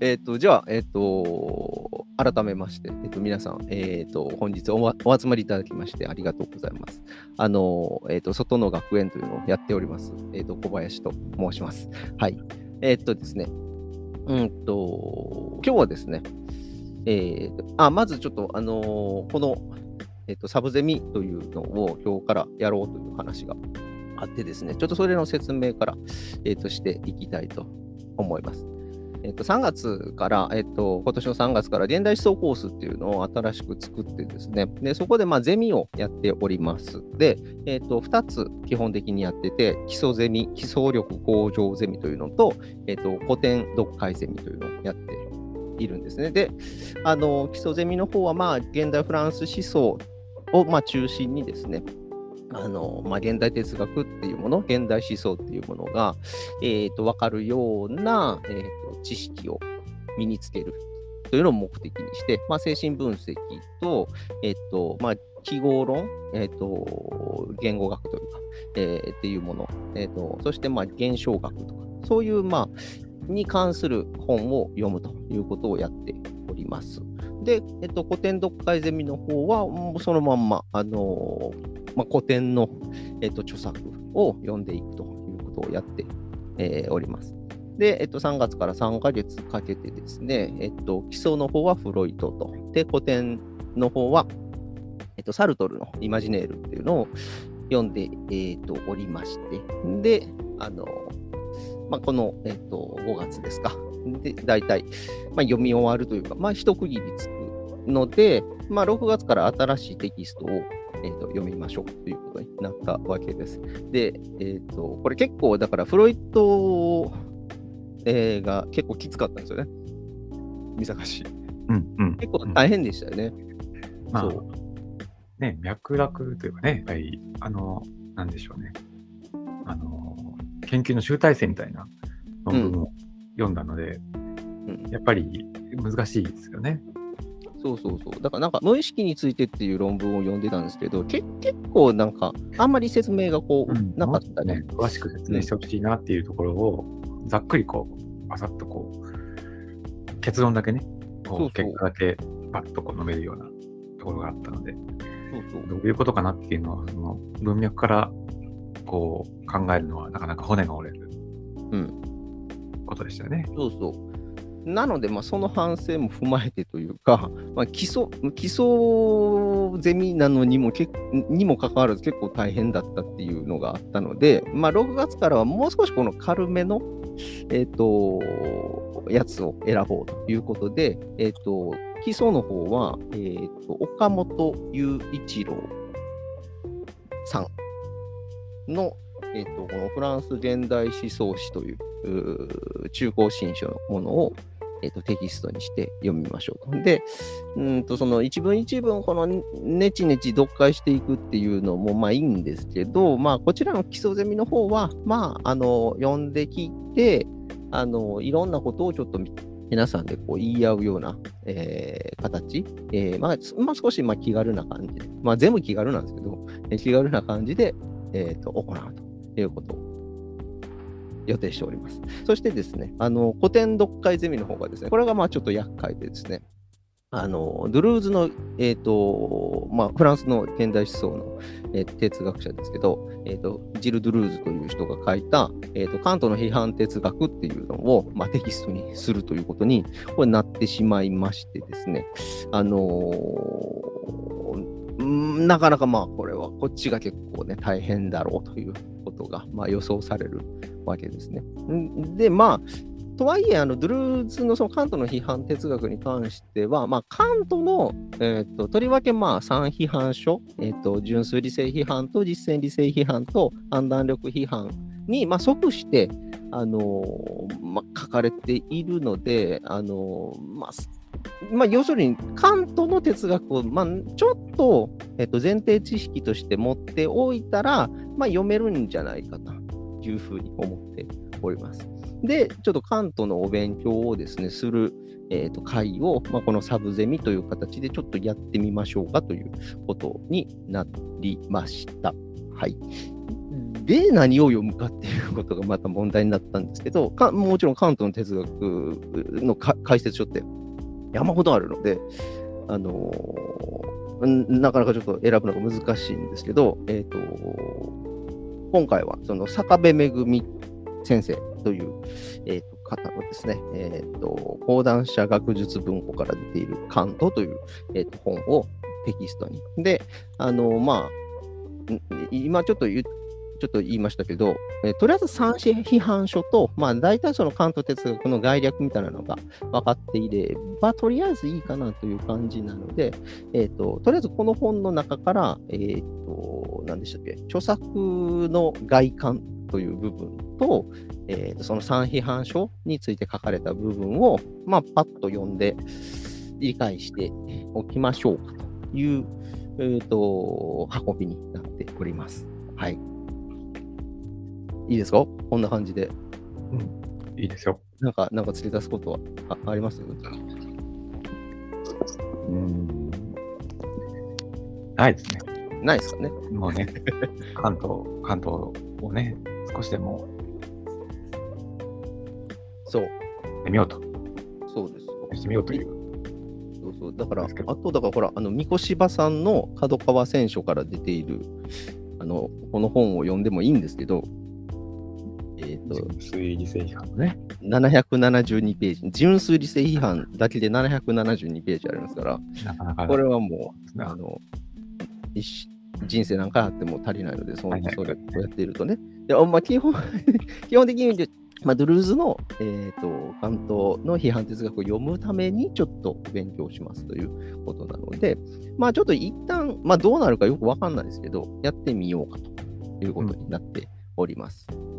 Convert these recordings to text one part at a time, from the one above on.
えっ、と、じゃあ、えっ、と、改めまして、えっ、と、皆さん、えっ、と、本日お集まりいただきましてありがとうございます。あの、えっ、と、外の学園というのをやっております、えっ、と、小林と申します。はい。えっ、とですね、うんと、今日はですね、えー、あまずちょっと、あの、この、えーと、サブゼミというのを今日からやろうという話があってですね、ちょっとそれの説明から、えーと、していきたいと思います。えー、と3月から、えーと、今年の3月から現代思想コースっていうのを新しく作ってですね、でそこでまあゼミをやっております。で、えー、と2つ基本的にやってて、基礎ゼミ、基礎力向上ゼミというのと、えー、と古典読解ゼミというのをやっているんですね。で、あの基礎ゼミの方は、まあ、現代フランス思想を、まあ、中心にですね、あのまあ、現代哲学っていうもの、現代思想っていうものが、えーと、分かるような、えーと、知識を身につけるというのを目的にして、まあ、精神分析と、えーとまあ、記号論、えーと、言語学というか、えー、っていうもの、えーと、そして、まあ、現象学とか、そういう、まあ、に関する本を読むということをやっております。で、えっと、古典読解ゼミの方は、そのまんま、あのー、まあ、古典の、えっと、著作を読んでいくということをやって、えー、おります。で、えっと、3月から3ヶ月かけてですね、えっと、基礎の方はフロイトと、で、古典の方は、えっと、サルトルのイマジネールっていうのを読んで、えっと、おりまして、で、あのまあ、この、えっと、5月ですか。で、大体、まあ、読み終わるというか、まあ、一区切りつくので、まあ、6月から新しいテキストを、えーと、読みましょうということになったわけです。で、えっ、ー、と、これ結構、だから、フロイト、えー、が結構きつかったんですよね。見探し。うんうん、結構大変でしたよね。うん、まあ、ね、脈絡というかね、やっぱり、あの、なんでしょうね。あの、研究の集大成みたいな論文を読んだので、うん、やっぱり難しいですよね。そうそうそう。だからなんか無意識についてっていう論文を読んでたんですけど、け結構なんかあんまり説明がこう、うん、なかったね、ね、詳しく説明してほしいなっていうところを、ざっくりこう、ばさっとこう、結論だけね、こう結果だけパッとこう述べるようなところがあったので、そうそう。どういうことかなっていうのは、その文脈からこう考えるのはなかなか骨が折れる、うん、ことでしたよね。そうそう。なので、まあ、その反省も踏まえてというか、まあ、基礎基礎ゼミなのにもけにもかかわらず結構大変だったっていうのがあったので、まあ、6月からはもう少しこの軽めの、えーと、やつを選ぼうということで、えーと、基礎の方は、えーと、岡本雄一郎さんの、えー、とこのフランス現代思想史という中高新書のものを、えーと、テキストにして読みましょうと。で、うんとその一文一文このネチネチ読解していくっていうのもまあいいんですけど、まあこちらの基礎ゼミの方は、まああの読んできて、あのいろんなことをちょっと皆さんでこう言い合うような、えー、形、えーまあ、まあ、少しまあ気軽な感じで、まあ、全部気軽なんですけど、気軽な感じで、えー、と行うということ予定しております。そしてですね、あの古典読解ゼミの方がですね、これがまあちょっと厄介でですね、あのドゥルーズの、えーとまあ、フランスの現代思想の、えー、哲学者ですけど、えーと、ジル・ドゥルーズという人が書いた、えーと、カントの批判哲学っていうのを、まあ、テキストにするということにこれなってしまいましてですね、あのー、なかなかまあこれはこっちが結構ね大変だろうということが、ま、予想されるわけですね。で、まあ、とはいえ、あのドゥルーズのそのカントの批判哲学に関しては、まあ、カントの、えと、とりわけまあ3批判書、えと、純粋理性批判と実践理性批判と判断力批判に、まあ、即して、あの、まあ、書かれているので、あの、まあまあ、要するに、カントの哲学を、まあ、ちょっと、えっと、前提知識として持っておいたら、まあ、読めるんじゃないかと。いうふうに思っております。で、ちょっとカントのお勉強をですね、する、えーと、会を、まあ、このサブゼミという形でちょっとやってみましょうかということになりました。はい。で何を読むかっていうことがまた問題になったんですけど、かもちろん関東の哲学の解説書って山ほどあるので、あのー、なかなかちょっと選ぶのが難しいんですけど、えっ、ー、と、今回はその坂部めぐみ先生という、えーと、方のですね、えーと、講談社学術文庫から出ている関東という、えーと、本をテキストに。で、あの、まあ、今ちょっと言っちょっと言いましたけど、えー、とりあえず三子批判書と、まあ、大体その関東哲学の概略みたいなのが分かっていれば、とりあえずいいかなという感じなので、えーと、とりあえずこの本の中から、えーと、何でしたっけ、著作の外観という部分と、えー、とその三批判書について書かれた部分を、まあ、パッと読んで理解しておきましょうかという、えー、と運びになっております。はい。いいですか？こんな感じで。うん、いいですよ。なんか、なんか釣り出すことはああります？うん。ないですね。ないですかね？もうね、関東、関東をね、少しでも、そう。してみようと。そうですよ。してみようという。そうそう。だから、あと、だからほら、あの、三越柴さんの角川選書から出ている、あの、この本を読んでもいいんですけど、純粋理性批判のね。772ページ。純粋理性批判だけで772ページありますから、なかなかこれはもう、あの、人生なんかあっても足りないので、そうそれをやっているとね。でまあ、基本 基本的に言うと、まあ、ドゥルーズの、えーと、関東の批判哲学を読むためにちょっと勉強しますということなので、まあちょっと一旦、まあどうなるかよくわかんないですけど、やってみようかということになっております。うん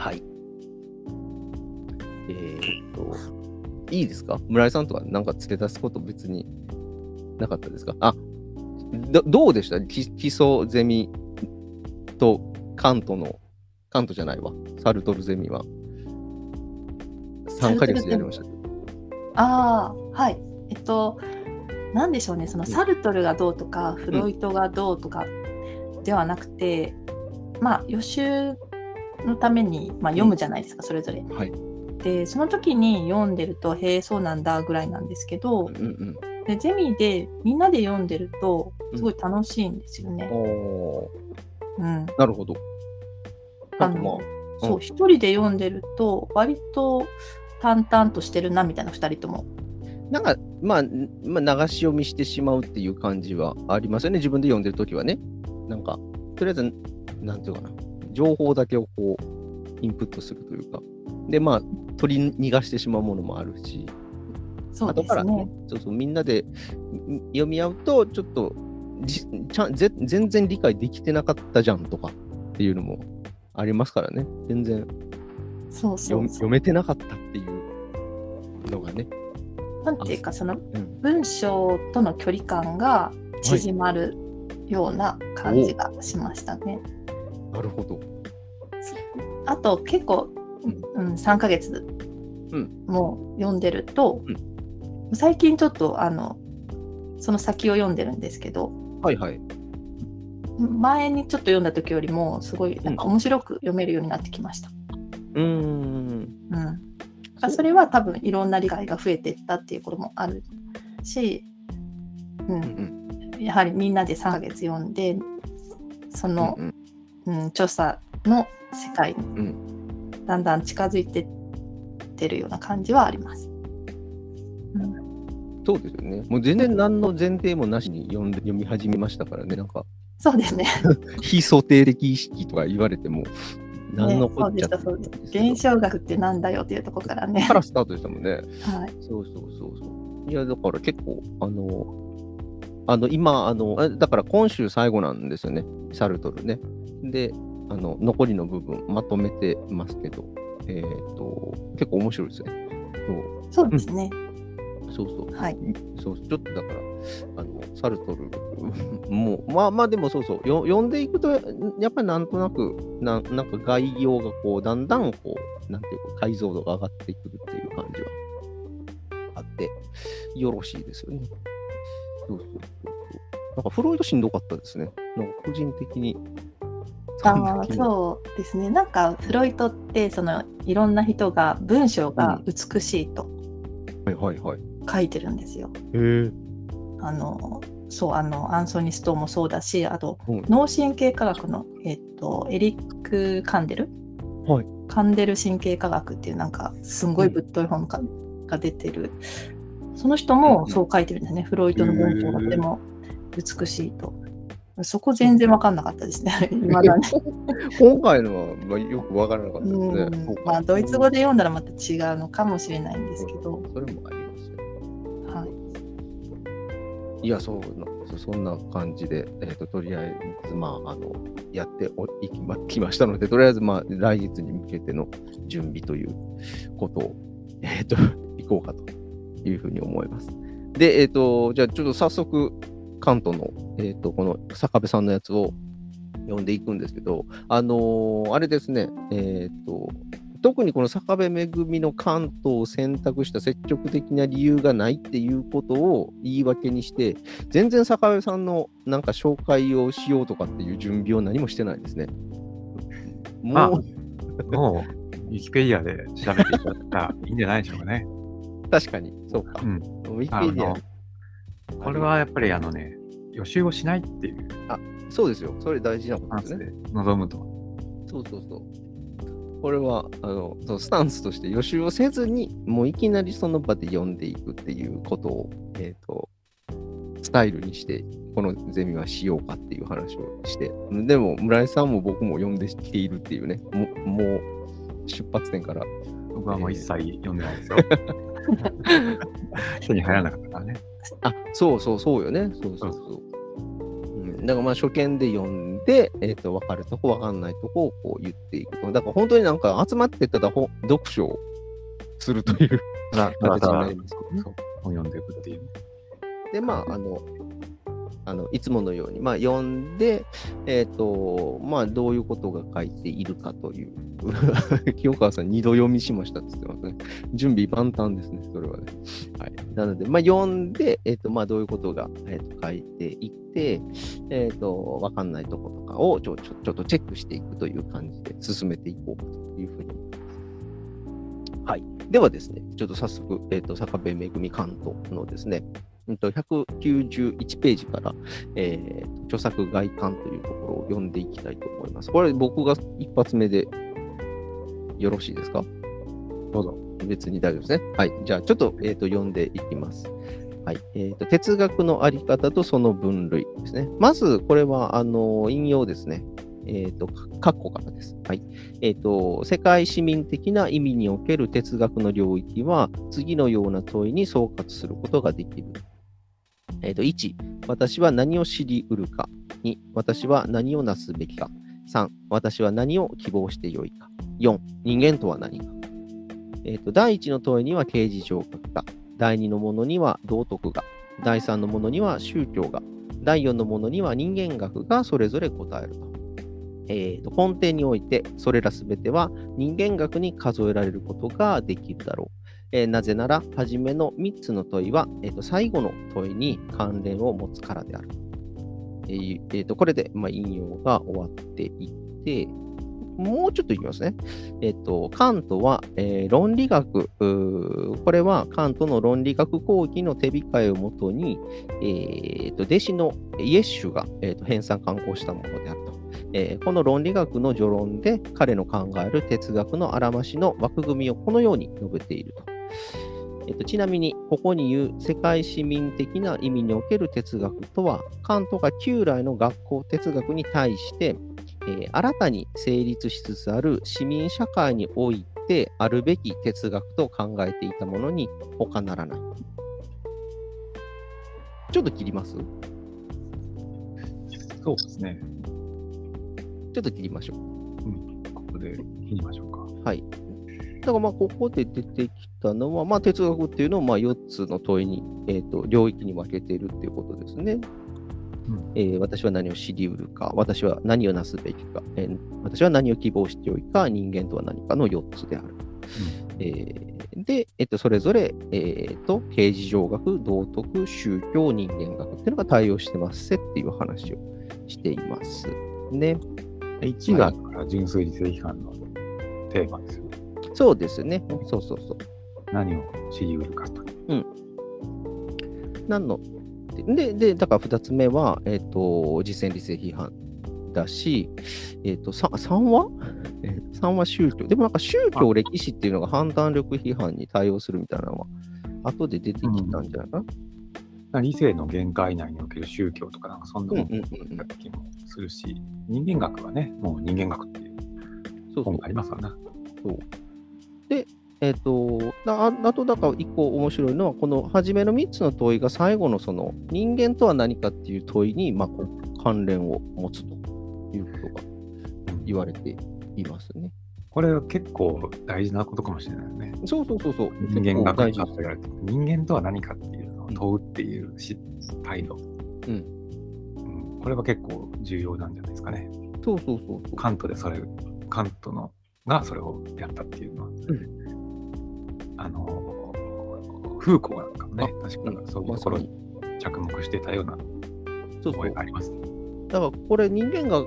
はい。えー、っと、いいですか？村井さんとかなんか付け出すこと別になかったですか？あ、どどうでした？基礎ゼミとカントの、カントじゃないわ、サルトルゼミは。3ヶ月やりました。ああ、はい。えっと、なんでしょうね、そのサルトルがどうとか、フロイトがどうとかではなくて、うん、まあ予習のために、まあ、読むじゃないですか、それぞれ。はい、でその時に読んでるとへえそうなんだぐらいなんですけど、うんうん、でゼミでみんなで読んでるとすごい楽しいんですよね。うん、なるほど。あの、そう一人で読んでると割と淡々としてるなみたいな2人とも。なんか、まあ、まあ、流し読みしてしまうっていう感じはありますよね、自分で読んでるときはね。なんか、とりあえず、なんていうかな、情報だけをこう、インプットするというか、で、まあ、取り逃がしてしまうものもあるし、そうですね。からね、そうそう、みんなで読み合うと、ちょっとじちゃんぜ、全然理解できてなかったじゃんとかっていうのもありますからね、全然そうそう読めてなかったっていうのがね。なんていうか、その文章との距離感が縮まるような感じがしましたね。はいなるほど。あと結構、うん、3ヶ月も読んでると、うん、最近ちょっとあのその先を読んでるんですけど、はいはい、前にちょっと読んだ時よりもすごいなんか面白く読めるようになってきました。うん、うん、それは多分いろんな理解が増えていったっていうこともあるし、うん、うん、やはりみんなで3ヶ月読んでその、うんうん。うん、調査の世界にだんだん近づいてってるような感じはあります。うん、そうですよね。もう全然何の前提もなしに読んで読み始めましたからね、なんか。そうですね。非想定的意識とか言われても、何のこっちゃ、ね、そうでした現象学ってなんだよっていうところからね。からスタートでしたもんね。はい。そうそうそうそう。いや、だから結構、あの、あの今あの、だから今週最後なんですよね、サルトルね。で、あの残りの部分まとめてますけど、えーと、結構面白いですね。そうそうですね。うん、そうそう。はい。そうちょっとだから、あのサルトル も、まあまあでもそうそう、よ読んでいくと、やっぱりなんとなく、ななんか概要がこう、だんだんこう、なんていうか、解像度が上がってくるっていう感じはあって、よろしいですよね。そうそうそうそう。なんかフロイドしんどかったですね。なんか個人的にあそうですね。なんかフロイトってそのいろんな人が文章が美しいと書いてるんですよ。うん、へあのそうあのアンソニー・ストーもそうだしあと、うん、脳神経科学の、えっと、エリック・カンデル、はい、カンデル神経科学っていうなんかすんごいぶっとい本が,、が出てる。その人もそう書いてるんですね、フロイトの文章がとても美しいと。そこ全然分かんなかったですね、今だね。今回のは、まあ、よく分からなかったですね。まあ、ドイツ語で読んだらまた違うのかもしれないんですけど。それもありますよ、ね。はい。いや、そうなんですそんな感じで、えーと、とりあえず、まあ、あのやっておいきまきましたので、とりあえず、まあ、来月に向けての準備ということを、えっ、ー、と、いこうかというふうに思います。で、えっ、ー、と、じゃあ、ちょっと早速、関東の、えーと、この坂部さんのやつを読んでいくんですけど、あのー、あれですね、えっ、ー、と、特にこの坂部めぐみの関東を選択した積極的な理由がないっていうことを言い訳にして、全然坂部さんのなんか紹介をしようとかっていう準備を何もしてないですね。もう、もう、ウィキペディアで調べていただいたらいいんじゃないでしょうかね。確かに、そうか。うん、ウィキペディアこれはやっぱりあのね、予習をしないっていう。あ、そうですよ。それ大事なことですね。望むと。そうそうそう。これはあのそのスタンスとして予習をせずに、もういきなりその場で読んでいくっていうことを、えっ、ー、と、スタイルにして、このゼミはしようかっていう話をして、でも村井さんも僕も読んできているっていうね、ももう出発点から。僕はもう一切読んでないですよ。手に入らなかったからね。あ、そうそうそうよね。そうそうそう。うん、だからまあ初見で読んで、えっ、ー、と、分かるとこ分かんないとこをこう言っていくと。だから本当になんか集まってたら読書をするという形になりますね。本読んでいくっていう。で、まあ、あの、あのいつものように、まあ、読んで、え、ー、と、まあ、どういうことが書いているかという。清川さん、二度読みしましたって言ってますね。準備万端ですね、それはね。はい。なので、まあ、読んで、え、ー、と、まあ、どういうことが、えー、と書いていって、え、ー、と、わかんないとことかをちょちょちょっとチェックしていくという感じで進めていこうというふうに思います。はい。ではですね、ちょっと早速、えっ、と、坂部めぐみ関東のですね、191ページから、えー、著作外観というところを読んでいきたいと思います。これ僕が一発目でよろしいですか？どうぞ。別に大丈夫ですね。はい。じゃあちょっと,、えーと、読んでいきます。はいえーと。哲学のあり方とその分類ですね。まず、これはあの引用ですね。えっ、ー、と、括弧からです。はい。えっ、ー、と、世界市民的な意味における哲学の領域は、次のような問いに総括することができる。えー、と1、私は何を知り得るか。2、私は何をなすべきか。3、私は何を希望してよいか。4、人間とは何か。えー、と第1の問いには刑事上学が、第2のものには道徳が、第3のものには宗教が、第4のものには人間学がそれぞれ答えると。えー、と根底において、それらすべては人間学に数えられることができるだろう。えー、なぜなら、初めの3つの問いは、えーと、最後の問いに関連を持つからである。えーえーと、これで、まあ、引用が終わっていって、もうちょっといきますね。えっ、ー、と、カントは、えー、論理学、これはカントの論理学講義の手控えをもとに、えーと、弟子のイエッシュが、えーと、編纂刊行したものであると。えー、この論理学の序論で彼の考える哲学のあらましの枠組みをこのように述べていると。えっと、ちなみに、ここに言う世界市民的な意味における哲学とは、カントが旧来の学校哲学に対して、えー、新たに成立しつつある市民社会においてあるべき哲学と考えていたものに他ならない。ちょっと切ります？そうですね。ちょっと切りましょう。うん、ここで切りましょうか。はい。だからまあここで出てきたのは、まあ、哲学っていうのをまあ4つの問いに、えーと、領域に分けているっていうことですね。うんえー、私は何を知りうるか、私は何をなすべきか、えー、私は何を希望しておいか、人間とは何かの4つである。うん、えー、で、えーと、それぞれ、えーと、刑事上学、道徳、宗教、人間学っていうのが対応してますっていう話をしていますね。1がから純粋理性批判のテーマですよね。そうですね。そうそうそう。何を知りうるかと。何の？で、で、だから2つ目は、えっ、と、実践理性批判だし、えっ、と、3, 3は ?3 は宗教。でもなんか宗教、歴史っていうのが判断力批判に対応するみたいなのは、後で出てきたんじゃないかな？理性の限界内における宗教とか、なんかそんなもんだった気もするし、人間学はね、もう人間学っていう本がありますからな。そうで、えっ、と、ああとだから一個面白いのは、この初めの3つの問いが最後のその人間とは何かっていう問いに、まあ、関連を持つということが言われていますね。これは結構大事なことかもしれないよね。そうそうそうそう。人間学が言われて人間とは何かっていうのを問うっていうし、態度、うんうん。これは結構重要なんじゃないですかね。そうそうそうそう。カントでそれ、カントのがそれをやったっていうのは、うん。あの、フーコーなんかもね、確かそういうところに着目してたようなそうそう。覚えがあります。だからこれ人間学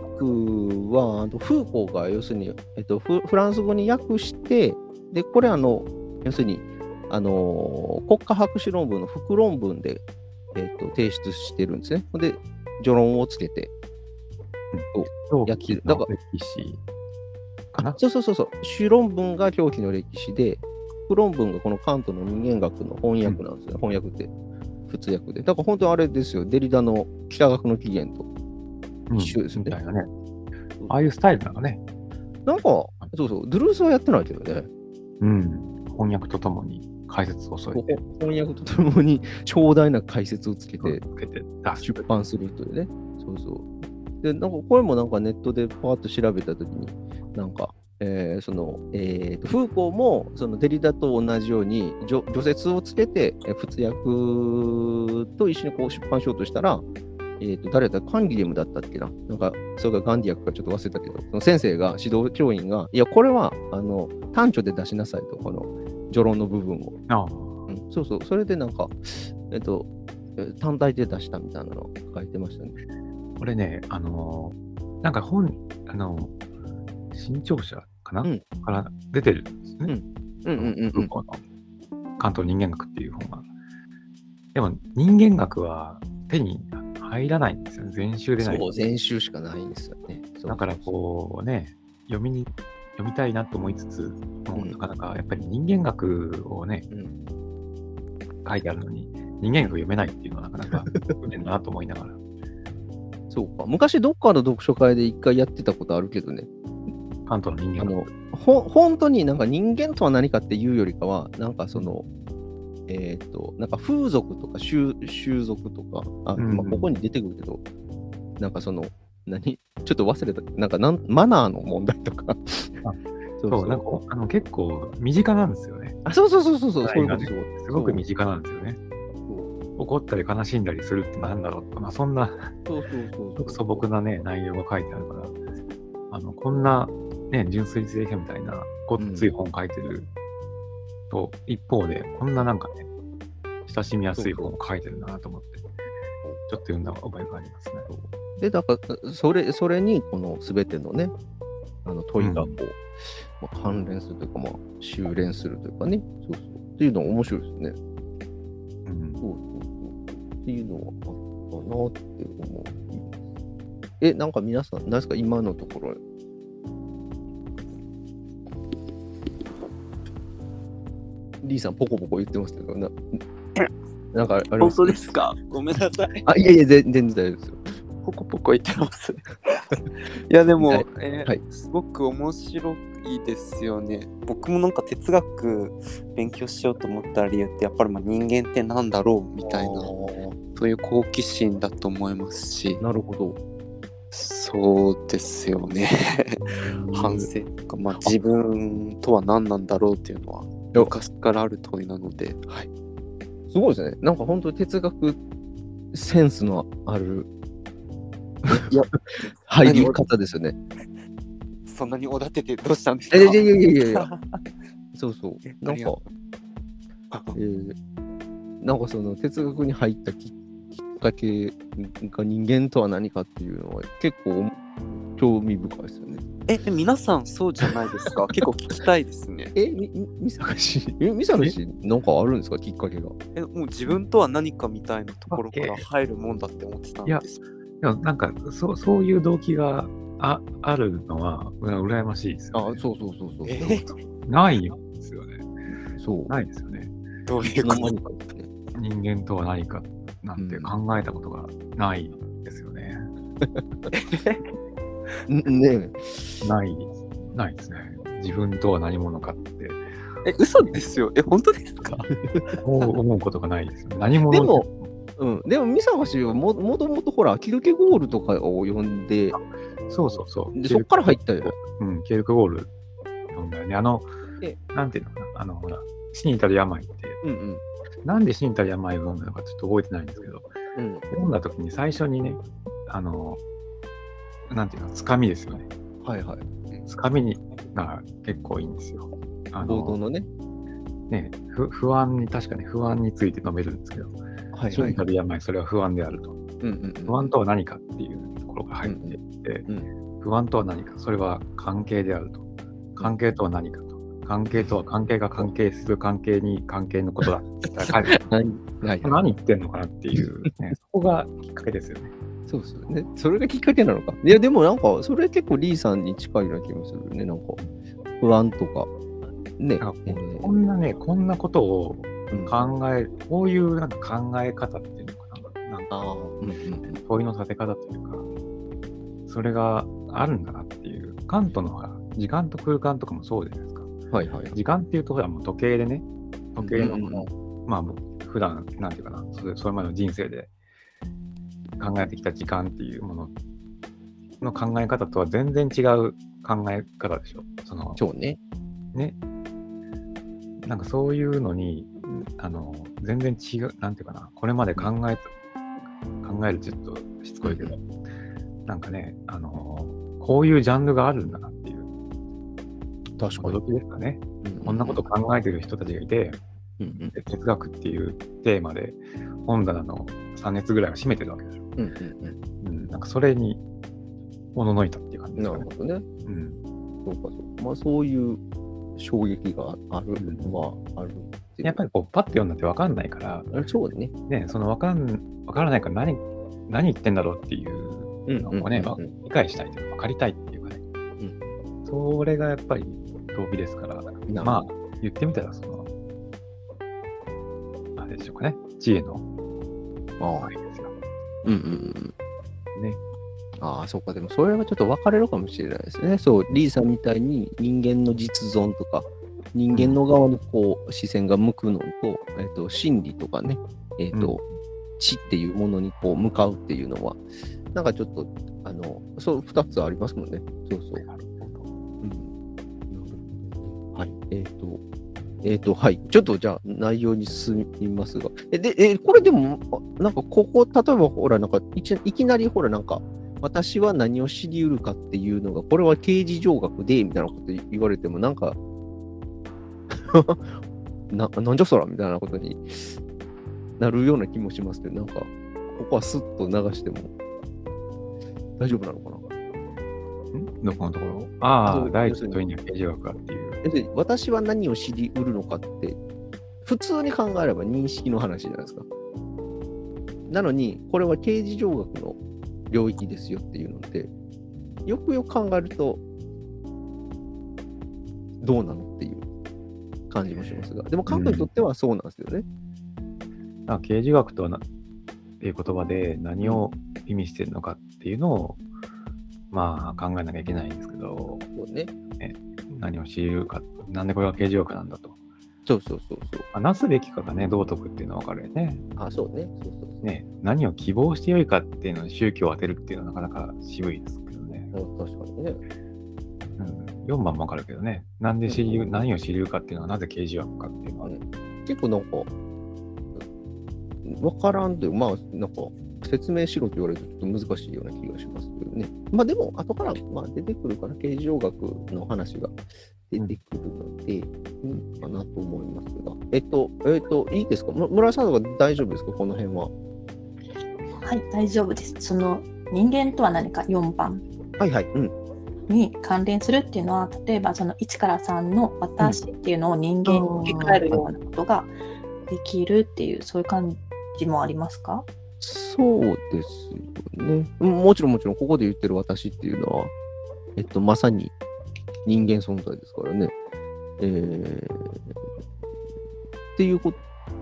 はフーコーが要するに、えっと、フフランス語に訳してでこれあの要するにあの国家博士論文の副論文で、えっと、提出してるんですね。で序論をつけてそう。やってる。だから歴史かな。そうそうそうそう主論文が狂気の歴史で副論文がこのカントの人間学の翻訳なんですよ、翻訳って普通訳でだから本当にあれですよデリダの幾何学の起源とうん一緒ですねみたいなね。ああいうスタイルなのね。なんかそうそうドゥルースはやってないけどねうん。翻訳とともに解説を添えて、翻訳とともに長大な解説をつけて。出版するというね。そうそう。で、なんかこれもなんかネットでパーッと調べたときに、なんか、えーその、えーと、フーコーもそのデリダと同じように除除説をつけて、えー仏訳と一緒にこう出版しようとしたら、えーと、誰だカンギレムだったっけななんか、それがガンディ役かちょっと忘れたけど、その先生が、指導教員が、いや、これは、あの、単著で出しなさいと、この序論の部分を。ああうん、そうそう、それでなんか、えっと、え単体で出したみたいなの書いてましたね。これね、あのーなんか本、あのー新潮社かな、うんから出てるんですね。うんうんうんうん。フーコーの関東人間学っていう本が。でも人間学は手に入らないんですよね。全集でない。そう、全集しかないんですよね。だからこうね、読みに、読みたいなと思いつつ、もうなかなかやっぱり人間学をね、うん書いてあるのに、人間学読めないっていうのはなかなか不便だなと思いながら。そうか。昔どっかの読書会で一回やってたことあるけどね。あ。の、ほ本当になんか人間とは何かっていうよりかは、なんかその、えっ、と、なんか風俗とか習習俗とか、あ、うんまあ、ここに出てくるけど、なんかその、何ちょっと忘れた。なんかなんマナーの問題とか。そうそう、なんかあの結構身近なんですよね。あ、そうそうそうそうそう、そういうことすごく身近なんですよね。怒ったり悲しんだりするってなんだろうとか、まあ、そんなそうそうそうすご く素朴なね、内容が書いてあるから、あの、こんな、ね、純粋性みたいな、ごっつい本書いてると、一方で、こんななんかね、親しみやすい本を書いてるなと思って、ちょっと読んだ覚えがありますね。で、だから、それ、それに、このすべてのね、あの問いがこう、まあ、関連するというか、まあ、修練するというかね、そうそう。っていうのが面白いですね。うんそうそうそう。っていうのはあったなって思う。え、なんか皆さん、何ですか、今のところ。リーさん、ポコポコ言ってますけど、ななんかあれ本当ですか？ごめんなさい。あ、いやいや、全全然大丈夫ですよ。ポコポコ言ってます。いや、でも、はいえーはいすごく面白いですよね。僕もなんか哲学勉強しようと思った理由って、やっぱりまあ人間ってなんだろうみたいな、あそういう好奇心だと思いますしー、なるほど。そうですよね。反省とか、まあ、自分とは何なんだろうっていうのは、や昔からある問いなので、はい。すごいですね。なんか本当に哲学センスのある 入り方ですよね。そんなにおだててどうしたんですか？いやいやいやいやいや。そうそうえ。なんか えーなんかその哲学に入ったききっかけが人間とは何かっていうのは結構興興味深いですよね。え、皆さんそうじゃないですか？結構聞きたいですね。え、み、みみさがし、えみさがし、なんかあるんですか？きっかけが。え、もう自分とは何かみたいなところから入るもんだって思ってたんです。でもなんかそう、そういう動機がああるのは、うら羨ましいですよ、ね。あ、そうそうそうそう。え？ないんですよね。そう。ないですよね。どういうこと？人間とは何かなんて考えたことがないですよね。ん ねない、ないですね。自分とは何者かってえ、嘘ですよ。え、本当ですか？思う思うことがないですよ。何者でも、うん、でも、ミサガシはももともとほら、キルケゴールとかを呼んで、そうそうそう。でそっから入ったよ。うん、ケルクゴールなんだよね。あのえ、なんていうのかな、あの、ほら、死に至る病って、うんうん。なんで死に至る病を飲んだのかちょっと覚えてないんですけど、うん、飲んだ時に最初にね、あの、なんていうの、つかみですよね。はいはい。つかみにが結構いいんですよ。あの、冒頭のね。ね不、不安に、確かに不安について飲めるんですけど、はいはい。病、それは不安であると。うんうん不安とは何かっていうところが入っていって、うん不安とは何か、それは関係であると。関係とは何かと。関係とは関係が関係する関係に関係のことだ。何言ってんのかなっていう、ね、そこがきっかけですよね。そうですよね。それがきっかけなのか。いや、でもなんか、それ結構リーさんに近いような気もするね。なんか、不安とか。ね。こんなね、こんなことをうん考える、こういうなんか考え方っていうのかな。なんかうんうん問いの立て方というか、それがあるんだなっていう。カントのほら時間と空間とかもそうじゃないですか。うん。はいはい。時間っていうと、ほらもう時計でね、時計のうんまあ、普段なんていうかな、それそれまでの人生で考えてきた時間っていうものの考え方とは全然違う考え方でしょ。そのそうね。ね。なんかそういうのに、あの、全然違う、なんていうかな、これまで考えた、考えるちょっとしつこいけど、なんかね、あの、こういうジャンルがあるんだなっていう、確かに。驚きですかね。うんこんなこと考えてる人たちがいて、うんうんで哲学っていうテーマで本棚の3列ぐらいを占めてるわけでしょ。うんうんうん、なんかそれにおののいたっていう感じうん。ですかね。なるほどね。うん、そうかそうか。まあ、そういう衝撃があるのはあるっていう。やっぱりこうパッと読んだって分かんないから、あそうね。ね、その分かん分からないから何何言ってんだろうっていうのをね、うんうんうんわ理解したいというか分かりたいっていうかね、それがやっぱり動機ですから、なまあ言ってみたらその、あれでしょうかね、知恵のああ。うんうんうん。ね。ああ、そうか。でもそれはちょっと分かれるかもしれないですね。そう、リーさんみたいに人間の実存とか、人間の側にこう視線が向くのと、えっと、心理とかね、えっと、知っていうものにこう向かうっていうのは、なんかちょっと、あの、そう、二つありますもんね。そうそう。なるほど。うんはい。えっ、と、えっ、と、はい。ちょっとじゃあ内容に進みますが。え、で、え、これでも、あなんかここ、例えばほら、なんかいち、いきなりほら、なんか、私は何を知り得るかっていうのが、これは刑事上学で、みたいなこと言われても、なんか、な、なんじゃそらみたいなことになるような気もしますけど、なんか、ここはスッと流しても大丈夫なのかな？ん？どこのところ？ああ、第一の問いには刑事学がっていう。私は何を知り得るのかって、普通に考えれば認識の話じゃないですか。なのに、これは刑事上学の領域ですよっていうので、よくよく考えると、どうなのっていう感じもしますが、でも、カントにとってはそうなんですよね。あ刑事学とはなっていう言葉で何を意味してるのかっていうのを、まあ考えなきゃいけないんですけど、そうね。何を知るか、なんでこれが刑事学なんだと。そうそうそうそう。まあ、なすべきかがね、道徳っていうのは分かるよね。あ、そうね。そうそうね、何を希望してよいかっていうのに宗教を当てるっていうのはなかなか渋いですけどね。そう。確かにね。うん、4番も分かるけどね、なんで知り、何を知り得るかっていうのはなぜ刑事学かっていうのは、結構なんか、わからんという、まあ、なんか、説明しろと言われるとちょっと難しいような気がしますけどね。まあでも、後から、まあ、出てくるから、刑事上学の話が出てくるので、いいのかなと思いますが。えっと、えっと、いいですか？む村井さんとか大丈夫ですか？この辺は。はい、大丈夫です。その人間とは何か？4番。はいはい。うん。に関連するっていうのは例えばその1から3の私っていうのを人間に置き換えるようなことができるっていうそういう感じもありますか？そうですよね。もちろんもちろん、ここで言ってる私っていうのは、えっと、まさに人間存在ですからね。えー、っていうこ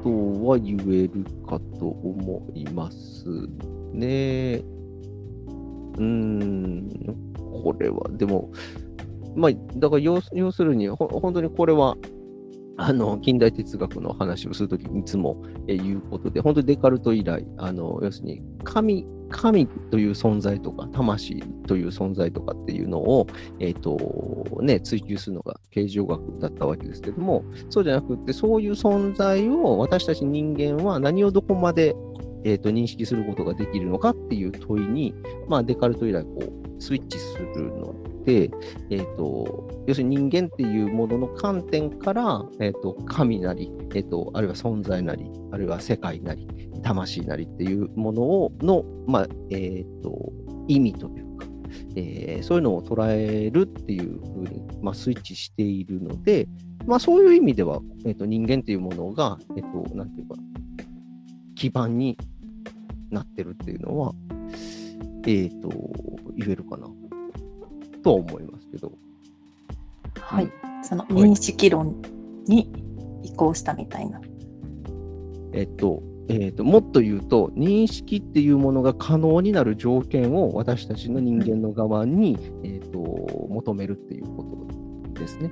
とは言えるかと思いますね。うん、これは、でも、まあ、だから要するに、本当にこれは、あの近代哲学の話をするときにいつもえ言うことで、本当にデカルト以来、あの要するに神神という存在とか、魂という存在とかっていうのを、えーとね、追求するのが形状学だったわけですけども、そうじゃなくって、そういう存在を私たち人間は何をどこまで、えーと認識することができるのかっていう問いに、まあ、デカルト以来こうスイッチするので、えー、と要するに人間っていうものの観点から、えー、と神なり、えー、とあるいは存在なり、あるいは世界なり、魂なりっていうものをの、まあえー、と意味というか、えーそういうのを捉えるっていうふうに、まあ、スイッチしているので、まあ、そういう意味では、えー、と人間っていうものが、えー、となんていうか、基盤になってるっていうのは、えっ、と、言えるかな。とは思いますけど。はい、その認識論に移行したみたいな。えっと、えっと、もっと言うと、認識っていうものが可能になる条件を私たちの人間の側に、えっと、求めるっていうことですね。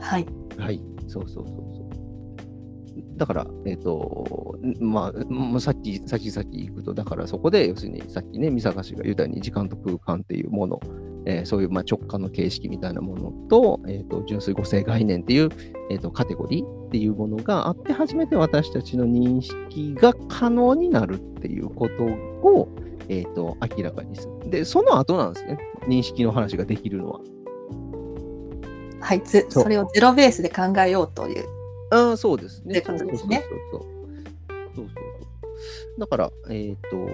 はい。はい、そうそうそうそう。だから、えっ、と、んまあ、まあさっき、先々行くと、だからそこで、要するにさっきね、三坂氏が言ったように、時間と空間っていうもの、えーそういうまあ直感の形式みたいなものと、えー、と純粋語性概念っていう、えー、とカテゴリーっていうものがあって初めて私たちの認識が可能になるっていうことを、えー、と明らかにする。で、その後なんですね、認識の話ができるのは。はい、ずそれをゼロベースで考えようという。ああ、そうですね。ってことですねそう。そうそうそうだから、えっ、と、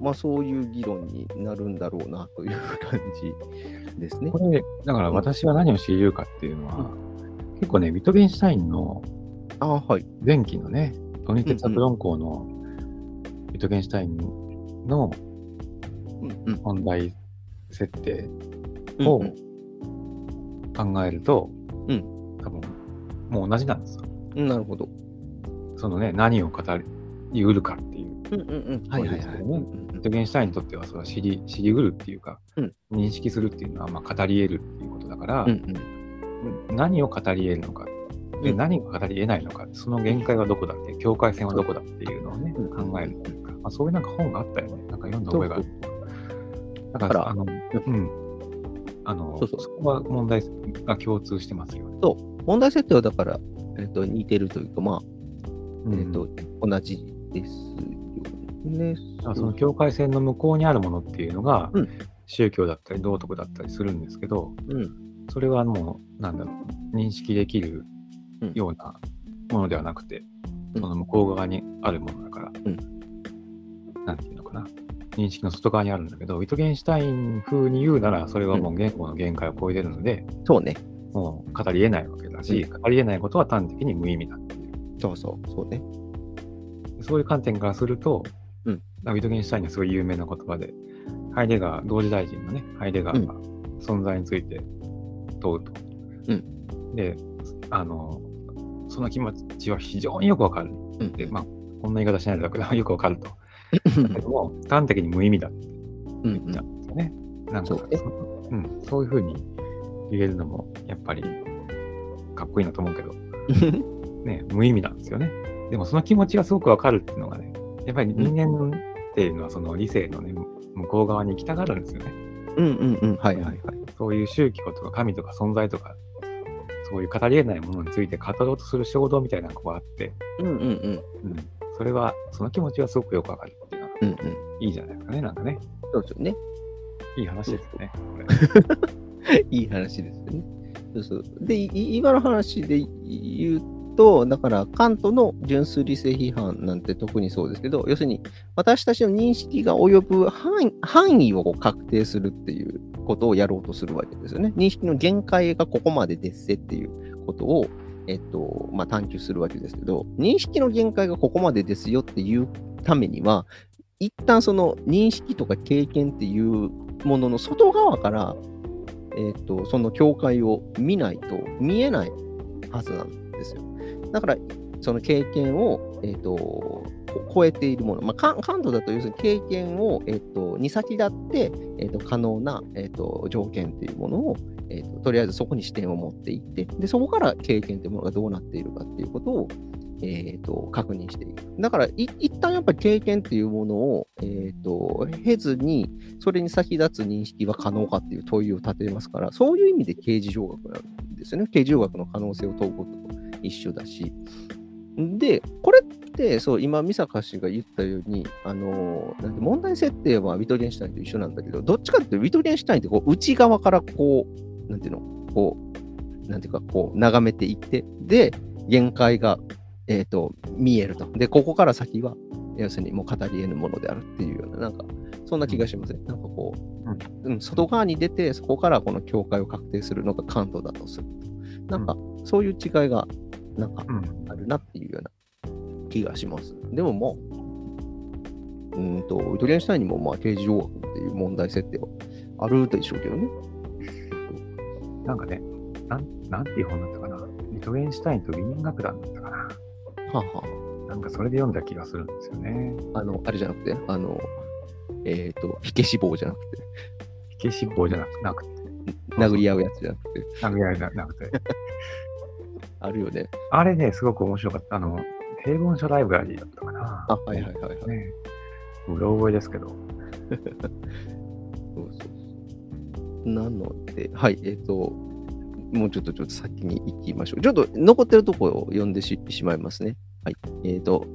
まあそういう議論になるんだろうなという感じですねこ。れ、だから私は何を知るかっていうのは、結構ね、ウィトゲンシュタインのああ、はい。前期のね、トニー哲学論考のウィトゲンシュタインのうんうん問題設定うんを考えると、うん多分もう同じなんですよ。うんなるほど。そのね、何を語りうるかっていう。ゲンシュタインにとってはそれは知り知りうるっていうか、うん。認識するっていうのはまあ語り得るっていうことだから、うんうん。何を語り得るのか、でうん。何が語り得ないのか、その限界はどこだって、境界線はどこだっていうのをね、うん考えるっていうか、まあ、そういうなんか本があったよね。なんか読んだ覚えがある。だか、らら。あの、うん。あの、そうそう。そこは問題が共通してますよね。問題設定はだから、えっ、と、似てるというか、まあ、うん。えっ、と、同じですよね。その境界線の向こうにあるものっていうのが、うん宗教だったり道徳だったりするんですけど、うん。それはもう、なんだろう、認識できるうんようなものではなくて、うんその向こう側にあるものだから、うんなんていうのかな、認識の外側にあるんだけど、ウィトゲンシュタイン風に言うなら、それはもう言語の限界を超えてるので、そうね。もう語り得ないわけだし、語り得ないことは端的に無意味だっていう。そうそう。そうね。そういう観点からすると、うん。ウィトゲンシュタインのすごい有名な言葉で、ハイデガー、同時大臣のね、ハイデガーが存在について問うと。うん。で、あの、その気持ちは非常によくわかる。うん。で、まあ、こんな言い方しないだけど、よくわかると。だけども、端的に無意味だ。ってうん。言ったんですよね。なんかそう。ねそうん、そういうふうに言えるのも、やっぱり、かっこいいなと思うけど、ね、無意味なんですよね。でもその気持ちがすごくわかるっていうのがね、やっぱり人間っていうのはその理性のね、向こう側に行きたがるんですよね。うんうんうん。はいはいはい。そういう宗教とか神とか存在とか、そういう語り得ないものについて語ろうとする衝動みたいなのがあって、うんうんうん。うん、それは、その気持ちはすごくよくわかるっていうのはうんうん。いいじゃないですかね、なんかね。そうですよね。いい話ですよね。これ いい話ですよね。そうそう。で、い今の話で言うと、だからカントの純粋理性批判なんて特にそうですけど、要するに私たちの認識が及ぶ範範囲を確定するっていうことをやろうとするわけですよね。認識の限界がここまでですせっていうことを、えっと、まあ、探求するわけですけど、認識の限界がここまでですよっていうためには、一旦その認識とか経験っていうものの外側から、えっと、その境界を見ないと見えないはずなんですよ。だから、その経験を、えっと、超えているもの、まあ、感度だと要するに経験を、えっと、に先立って、えっと、可能な、えっと、条件っていうものを、えっと、とりあえずそこに視点を持っていって、でそこから経験というものがどうなっているかっていうことを、えーと、確認していく。だからい、一旦やっぱり経験っていうものを、えーと、経ずに、それに先立つ認識は可能かっていう問いを立てますから、そういう意味で刑事上学なんですよね。刑事上学の可能性を問うことと一緒だし。で、これって、そう、今、美坂氏が言ったように、あのなんて問題設定はウィトリエンシュタインと一緒なんだけど、どっちかっていうと、ウィトリエンシュタインってこう内側からこう、なんていうの、こう、なんていうか、こう、眺めていって、で、限界がえーと、見えると。で、ここから先は、要するにもう語り得ぬものであるっていうような、なんか、そんな気がしますね。なんかこう、うん、外側に出て、そこからこの境界を確定するのが関東だとすると。なんか、そういう違いが、なんか、あるなっていうような気がします。でももう、うんと、ウトリアンシュタインにも、まあ、刑事上学っていう問題設定はあるでしょうけどね。なんかね、なん、なんていう本だったかな。ウトゲンシュタインとビン楽団だったかな。はあはあ、なんかそれで読んだ気がするんですよね。あの、あれじゃなくて、あの、えっ、ー、と、火消し棒じゃなくて。火消し棒じゃなくて。殴り合うやつじゃなくて。殴り合うじゃなくて。あるよね。あれね、すごく面白かった。あの、平凡書ライブラリーだったかな。あ、はいはいはいはい。ね、うろ覚えですけど。そうそうそう。なので、はい、えっ、ー、と、もうちょっとちょっと先に行きましょう。ちょっと残ってるところを読んでしまいますね。はい。えっ、ー、と、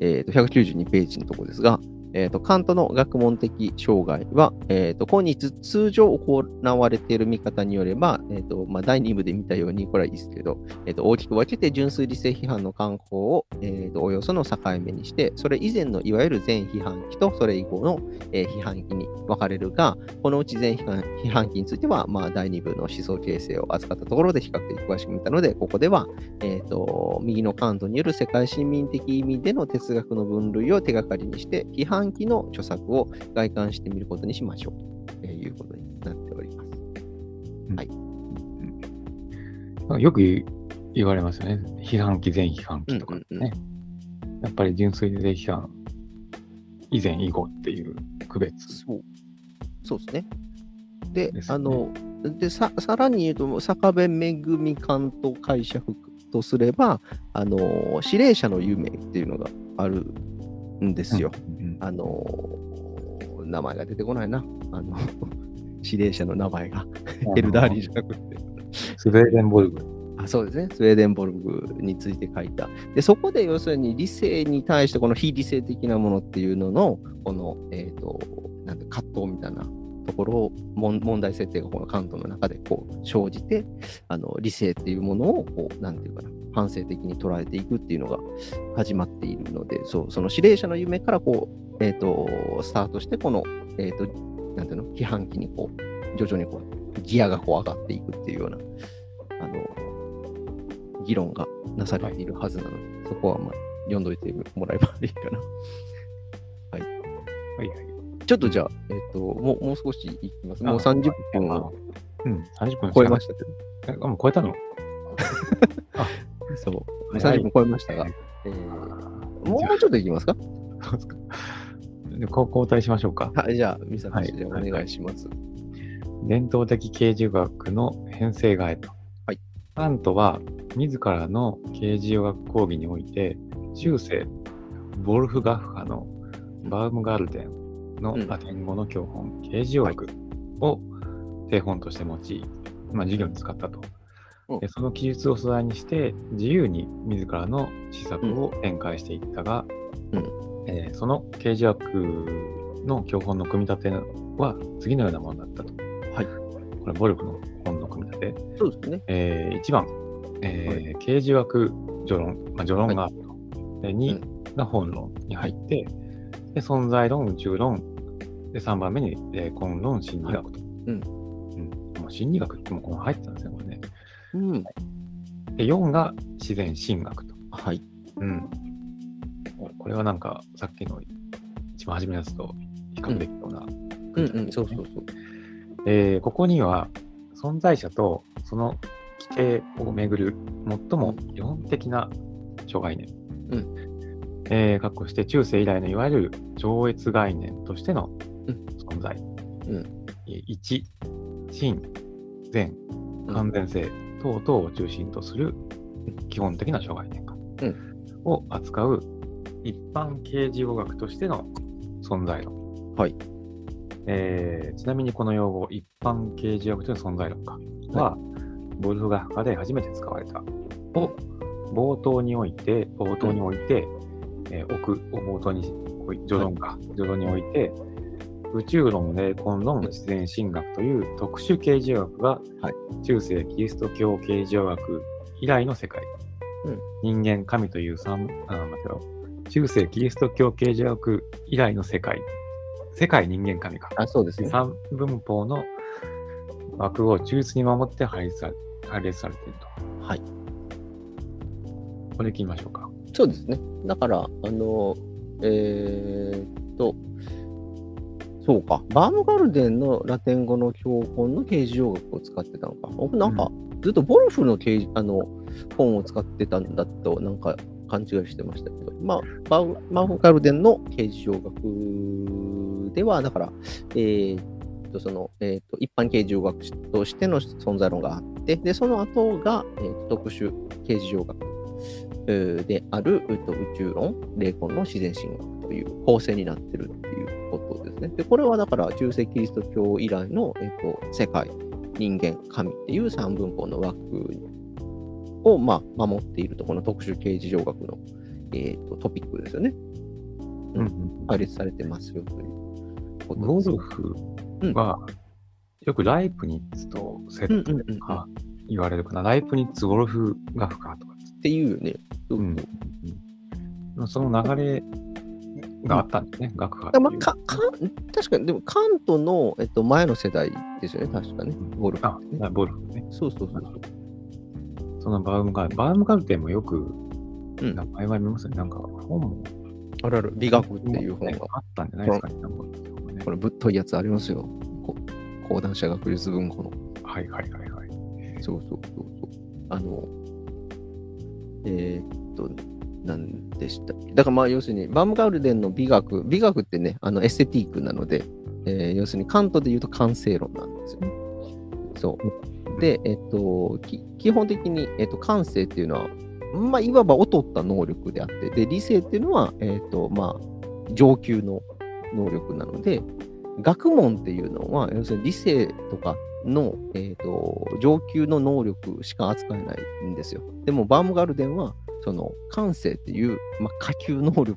えっ、ー、と、192ページのところですが、えーと、カントの学問的障害は、えーと、今日通常行われている見方によれば、えーとまあ、第2部で見たように、これはいいですけど、えーと、大きく分けて純粋理性批判の観光を、えー、とおよその境目にして、それ以前のいわゆる全批判期とそれ以降の、えー、批判期に分かれるが、このうち全批判批判期については、まあ、第2部の思想形成を扱ったところで比較的詳しく見たので、ここでは、えー、と右のカントによる世界市民的意味での哲学の分類を手がかりにして、批判期の著作を外観してみることにしましょうということになっております。はい。うん、よく言われますよね。批判期、前批判期とかね。うんうんうん、やっぱり純粋で批判、以前、以後っていう区別。そう。そうですね。で、でね、あの、でささらに言うと、坂部恵美監と解釈とすれば、あの、指令者の夢っていうのがあるんですよ。あの、名前が出てこないな。あの、指令者の名前が。ヘルダーリーじゃなくて。スウェーデンボルグ。あそうですね。スウェーデンボルグについて書いた。で、そこで要するに理性に対してこの非理性的なものっていうのの、この、えっ、ー、と、なんて葛藤みたいなところを問題設定がこの関東の中でこう生じてあの理性っていうものをこうなんていうかな反省的に捉えていくっていうのが始まっているのでそうその指令者の夢からこう、えーと、スタートしてこの、えーと、なんていうの？批判期にこう徐々にこうギアがこう上がっていくっていうようなあの議論がなされているはずなので、はい、そこはまあ読んどいてもらえばいいかな。はい。はいはい。ちょっとじゃあ、えっ、ー、と、もうもう少しいきます。もう30分を、うん、30分超えましたけど。あ、もう超えたの？あ、そう。30分超えましたが、はい、えー、もうちょっといきますか？そうですか。交代しましょうか。はい、じゃあ、ミサ氏でお願いします、はい伝統的刑事学の編成がえと。はい。カントは、自らの刑事学講義において、中世、ボルフガッハのバウムガルデンのラテン語の教本、刑事学を定本として用い、まあ、授業に使ったと。でその記述を素材にして自由に自らの施策を展開していったが、うんえー、その刑事学の教本の組み立ては次のようなものだったと。はい、これ、ボルクの本の組み立て。そうですね。えー、1番、えー、はい、刑事学序論、まあ、序論があると。で、2が本論に入って、で、存在論、宇宙論、で、3番目に霊魂論、心理学と。うんうんもう心理学ってもうこの入ってたんですね。うん。で、4が自然神学と。はい。うん。おこれはなんか、さっきの一番初めのやつと比較できるような、うんうん、そうそうそう。えーここには存在者とその規定をめぐる最も基本的な諸概念、うんえー、括弧して中世以来のいわゆる超越概念としてのうん存在、うんえー一真善完全性等々を中心とする基本的な諸概念化うん。を扱う一般形事語学としての存在論。はい。えーちなみにこの用語、一般形事学という存在論か。は、ボルフ学科で初めて使われた。を冒頭において、冒頭において、えー奥を冒頭に序論か、序論において、宇宙論、霊魂論、自然神学という特殊形事学が、はい中世キリスト教形事学以来の世界、うん人間、神という三、あ、待てよ。中世キリスト教形事学以来の世界、世界人間神か。あ、そうですね。三文法の枠を忠実に守って配列さ配列されていると。はい。これ聞きましょうか。そうですね。だから、あの、えーっと、そうか、バームガルデンのラテン語の教本の形状学を使ってたのか。僕なんか、ずっとボルフの形あの本を使ってたんだと、なんか勘違いしてましたけど、まあ、バーバームガルデンの形状学では、だから、えーっと、その、えーっと、一般形状学としての存在論があって、で、その後が、えーっと特殊形状学えーであるえっと宇宙論、霊魂の自然神学という構成になっていうことですね。で、これはだから中世キリスト教以来の、えっと世界、人間、神っていう三分法の枠を、まあ、守っているところの特殊形事上学の、えっとトピックですよね。うんうん配列されてますよということゴです。ルフは、よくライプニッツとセットうんうんうんうんか言われるかな。ライプニッツゴルフ学科とか。っていうよね。うんうんその流れがあったんですね、学科っていう。まあ、かか確かに、でもカントの、えっと、前の世代ですよね、確かね、ゴルフね。、ボルフね。そうそうそうそう。そのバウムガルバウムガルテンもよくうん名前は見ますね。なんか本もあるある、美学っていう本が、あったんじゃないですかね。なんかねこれぶっといやつありますよ。こ講談社学術文庫の。はいはいはいはい。そうそうそうそう。あの、えーっと、なんでしただからまあ要するに、バームガルデンの美学、美学ってね、あのエステティックなので、えー要するにカントで言うと感性論なんですよね。そう。で、えっと、基本的に、えっと、感性っていうのは、まあ、いわば劣った能力であって、で、理性っていうのは、えっと、まあ、上級の能力なので、学問っていうのは、要するに理性とかの、えー、と上級の能力しか扱えないんですよ。でも、バームガルデンは、その感性っていう、まあ、下級能力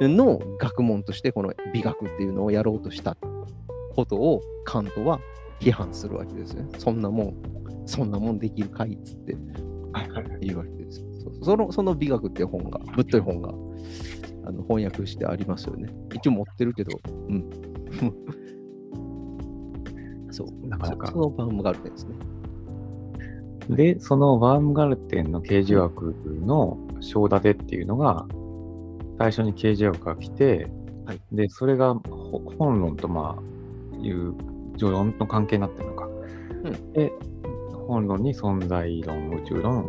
の学問として、この美学っていうのをやろうとしたことを、カントは批判するわけですね。そんなもん、そんなもんできるかいっつって。言うわけですよ。そのその美学っていう本が、ぶっとい本があの翻訳してありますよね。一応持ってるけど、うん。そう。なかなかそそのバームガルデンですね。で、そのバームガルテンの刑事学の章立てっていうのが、最初に刑事学が来て、はいで、それがほ本論とまあ、いう序論の関係になってるのか。んで、本論に存在論、宇宙論、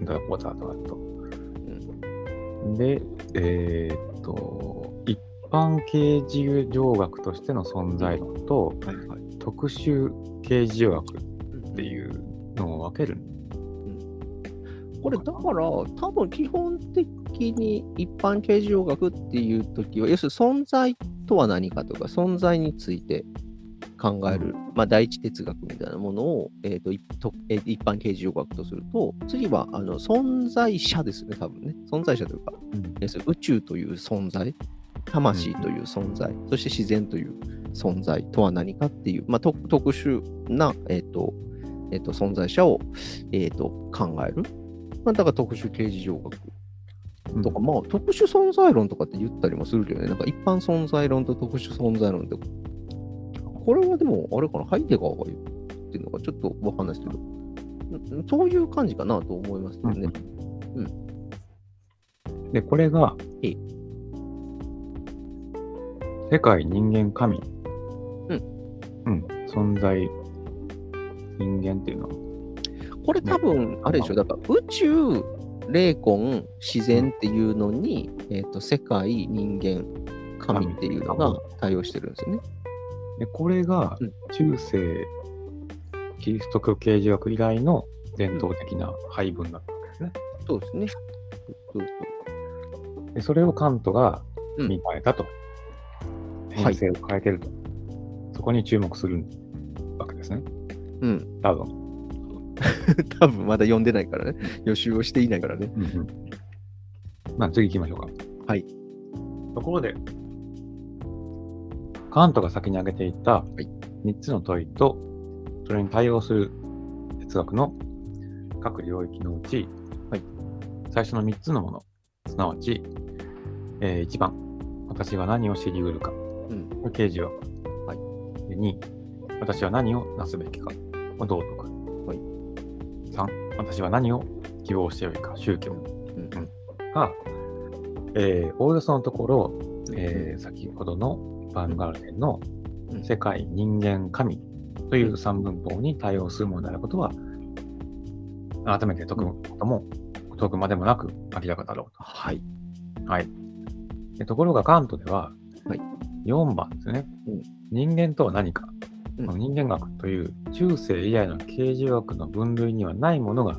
んだわざわざと。うんで、えーっと、一般刑事上学としての存在論と、はいはい。特殊刑事上学っていう分ける。これだから、多分基本的に一般形状学っていうときは、要するに存在とは何かとか、存在について考える、まあ、第一哲学みたいなものを、えーと一とえー一般形状学とすると、次はあの存在者ですね、多分ね。存在者というか、要するに宇宙という存在、魂という存在、そして自然という存在とは何かっていう、まあ、と特殊な、えーとえーと存在者を、えーと考える。まあ、だから特殊形事上学うん。とか、まあ特殊存在論とかって言ったりもするけどね、なんか一般存在論と特殊存在論って、これはでも、あれかな、ハイデガーが言ってるのかちょっとわかんないですけど、うんそういう感じかなと思いますよね。で、これがええ、世界人間神、うん。うん。存在人間っていうのは、これ多分、あれでしょ、だから宇宙、霊魂、自然っていうのに、えっ、と、世界、人間、神っていうのが対応してるんですよね。で、これがうん中世キリスト教形事学以来の伝統的な配分だったわけですね。そうですね。そうそうで、それをカントがうん見変えたと。はい編成を変えてると。そこに注目するわけですね。うん。多分。多分まだ読んでないからね。予習をしていないからね。まあ次行きましょうか。はい。ところで、カントが先に挙げていたい3つの問いと、それに対応する哲学の各領域のうち、はい最初の3つのもの、すなわち、え1番、私は何を知り得るか、うん。刑事学。はいで2、私は何をなすべきか、これ道徳。はい3、私は何を希望してよいか、宗教。うん。が、えー、おおよそのところ、えー先ほどのバンガールデンのうん世界、人間、神という三文法に対応するものであることは、改めて解くことも、解くまでもなく明らかだろはい。うと。はい。でところが、カントでは、はい4番ですね、うん人間とは何か、の人間学という中世以来の形事学の分類にはないものが、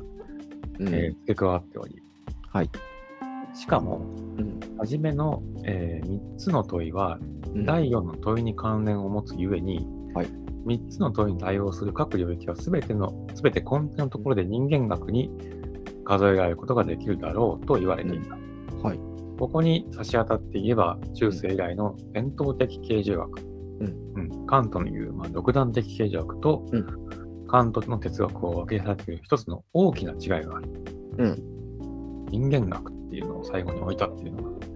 うん。えー付け加わっており、はい。しかも、うん。初めの、え3つの問いは、うん第4の問いに関連を持つゆえに、はい3つの問いに対応する各領域は全ての、全て根底のところで人間学に数えられることができるだろうと言われていた。はい。ここに差し当たって言えば、中世以来の伝統的形状学、うんうんカントの言う、まあ、独断的形状学と、うんカントの哲学を分けされている一つの大きな違いがある。うん。人間学っていうのを最後に置いたっていうのが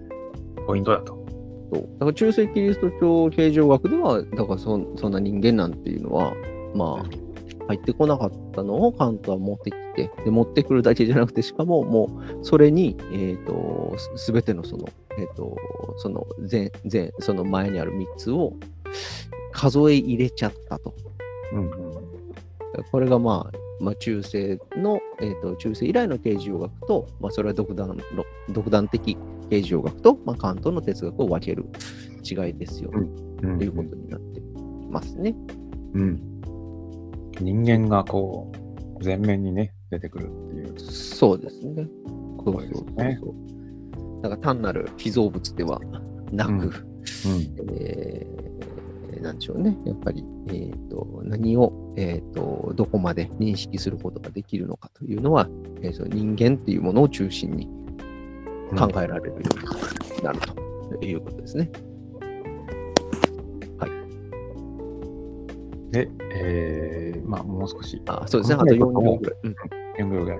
ポイントだと。そう。だから中世キリスト教形状学では、だからそそんな人間なんていうのは、まあ、入ってこなかったのをカントは持ってきて、で持ってくるだけじゃなくて、しかももうそれに、えっ、と、すべてのその、えっ、と、その前、前、その前にある3つを数え入れちゃったと。うんうんこれがまあ、まあ、中世の、えー、と中世以来の形状学と、まあ、それは独断の独断的形状学と、まあ、カントの哲学を分ける違いですよ、うんということになってますね。うん。人間がこう、前面にね、出てくるっていう。そうですね。そうそうそうそうね。だから単なる被造物ではなく、うんうん。えーなんでしょうね。やっぱり、えー、と何を、えー、とどこまで認識することができるのかというのは、えーその人間っていうものを中心に考えられるようになるということですね。で、えー、まあ、もう少し、あそうですね。あことの4辺秒ぐらい。うん4秒ぐらい。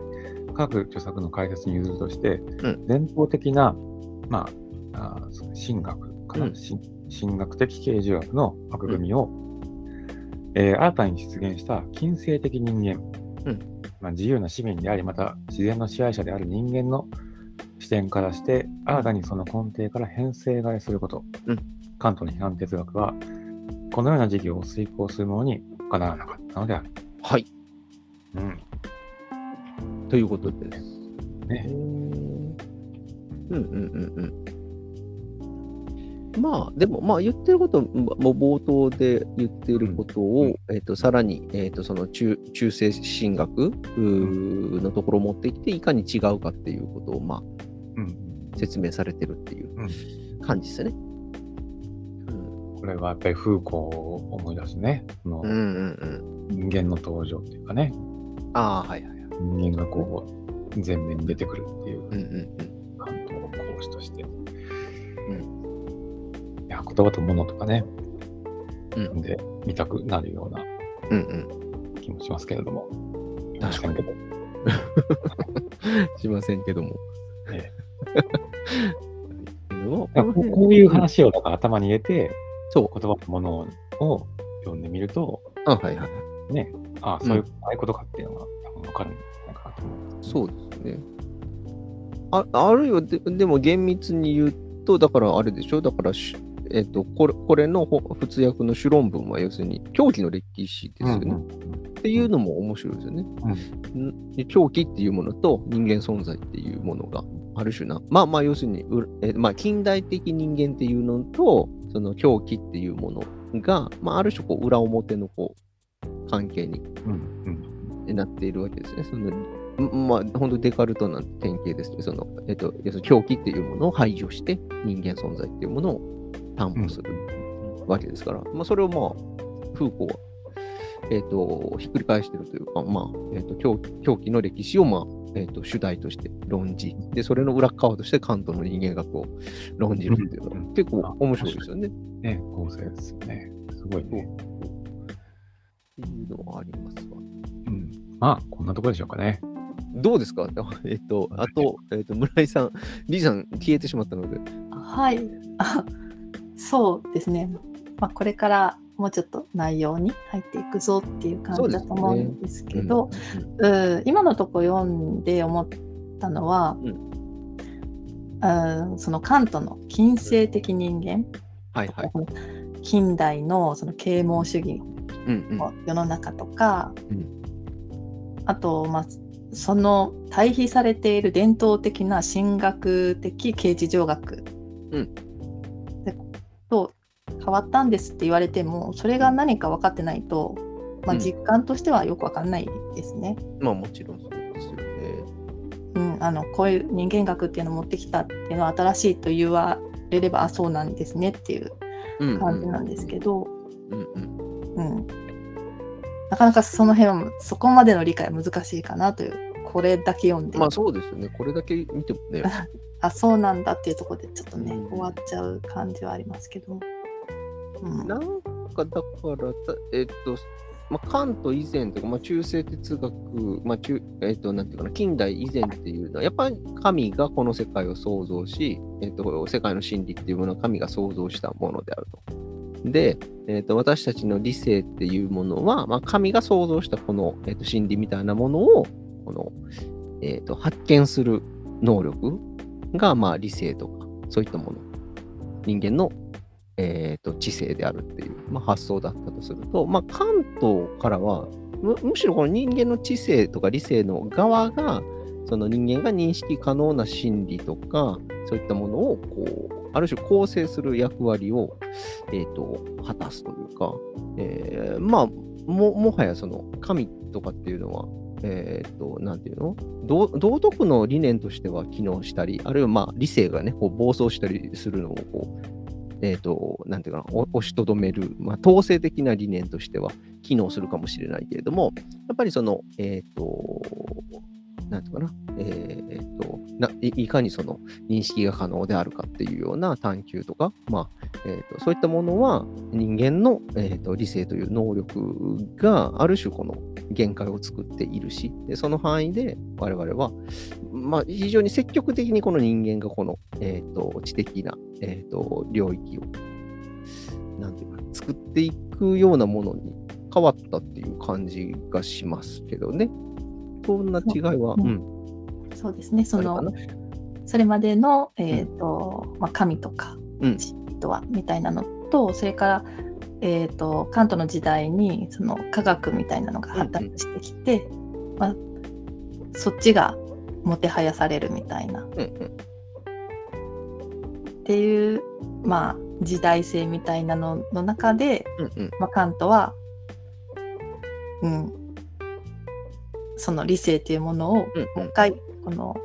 各著作の解説に譲るとして、うん伝統的な、まあ、あ神学かな、うん神神学的形状学の枠組みを、えー新たに出現した近世的人間、うんまあ、自由な市民であり、また自然の支配者である人間の視点からして、新たにその根底から編成替えすること、うん関東の批判哲学は、このような事業を遂行するものに他ならなかったのである。はい。うんということです。ねうんうんうんうん。まあ、でも、まあ、言ってること、もう冒頭で言っていることを、うんえっ、と、さらに、えっ、と、その中、中世神学うーのところを持ってきて、いかに違うかっていうことを、まあ、うん説明されてるっていう感じですね。これはやっぱりフーコーを思い出すね。そのうん、うん、うんうん。人間の登場っていうかね、ああ、はいはいはい。人間がこう前面に出てくるっていううんうんうん。関東講師として。言葉と物とかね、うんで見たくなるようなうんうん。気もしますけれども。確かにけど。しませんけども。こうこういう話をだから頭に入れて、そう。言葉のものを読んでみると、あ、はいはい。ね、ああ、そういう、ああいうことかっていうのが多分わかるんじゃないかなと思う。そうですね。ああるいはで、でも厳密に言うと、だからあれでしょ、だからし、えっとこれこれのほ普訳の主論文は要するに狂気の歴史ですよね。っていうのも面白いですよね。ん狂気っていうものと人間存在っていうものがある種な。まあまあ要するに、うえまあ、近代的人間っていうのと、その狂気っていうものが、まあ、ある種こう裏表のこう関係にうんうんなっているわけですね。そのんまあ、本当デカルトな典型ですね。その、えっと、要するに狂気っていうものを排除して人間存在っていうものを担保するわけですから、まあ、それをまあ、フーコーは、えっと、ひっくり返してるというか、まあ、えっと、狂狂気の歴史を、まあ、えっと、主題として論じ、で、それの裏側としてカントの人間学を論じるっていうのはうん結構面白いですよね。っね、構成ですよね。すごいね。ていうのはありますわ。うん。まあ、こんなところでしょうかね。どうですか？えっと、あと、えっと、村井さん、リーさん消えてしまったので、はい。あそうですね。まあ、これからもうちょっと内容に入っていくぞっていう感じだと思うんですけど、うん今のとこ読んで思ったのは、うん。そのカントの近世的人間、はいはい。近代のその啓蒙主義うんうん。の世の中とか、うん。あと、まあ、その対比されている伝統的な神学的刑事上学、うん。でと変わったんですって言われてもそれが何か分かってないと、まあ、うん実感としてはよく分かんないですね。まあもちろんそうですよね。うん、あのこういう人間学っていうのを持ってきたっていうのは新しいと言われればあそうなんですねっていううん感じなんですけど、うんうん。うん、なかなかその辺はそこまでの理解は難しいかなというこれだけ読んで、まあそうですよね。これだけ見てもね。あそうなんだっていうところでちょっとね、うん終わっちゃう感じはありますけど、うん、なんかだから、たえっと、まあ、カント以前とか、まあ、中世哲学、まあ中えっと、なんていうかな、近代以前っていうのは、やっぱり神がこの世界を創造し、えっと、世界の真理っていうものは神が創造したものであると。で、えっと、私たちの理性っていうものは、まあ、神が創造したこの、えっと、真理みたいなものを、この、えっと、発見する能力が、まあ、理性とか、そういったもの。人間のえー、と知性であるっていう、まあ、発想だったとすると、まあ、関東からはむむしろこの人間の知性とか理性の側がその人間が認識可能な真理とかそういったものをこうある種構成する役割を、えー、と果たすというか、えーまあももはやその神とかっていうのはえっ、と、なんていうの？道徳の理念としては機能したり、あるいはまあ理性がね、こう暴走したりするのをこう、えっ、と、なんていうかな、押しとどめる、まあ、統制的な理念としては機能するかもしれないけれども、やっぱりその、えっ、と、なんていうかな、えっ、とない、かにその認識が可能であるかっていうような探求とか、まあ、えーとそういったものは人間の、えーと理性という能力がある種この限界を作っているし、でその範囲で我々は、まあ、非常に積極的にこの人間がこの、えー、と知的な、えー、と領域をなんていうか作っていくようなものに変わったっていう感じがしますけどね。そんな違いは、ううん。ん、そうですね。そのそれまでの、えーとまあ、神とかうん。真理とはみたいなのとそれから、えー、と関東の時代にその科学みたいなのが発達してきて、まあ、そっちがもてはやされるみたいな。っうんうん。ていう、まあ、時代性みたいなのの中で、うんうん。まあ、カントは、うん、その理性っていうものをうんもううん一回この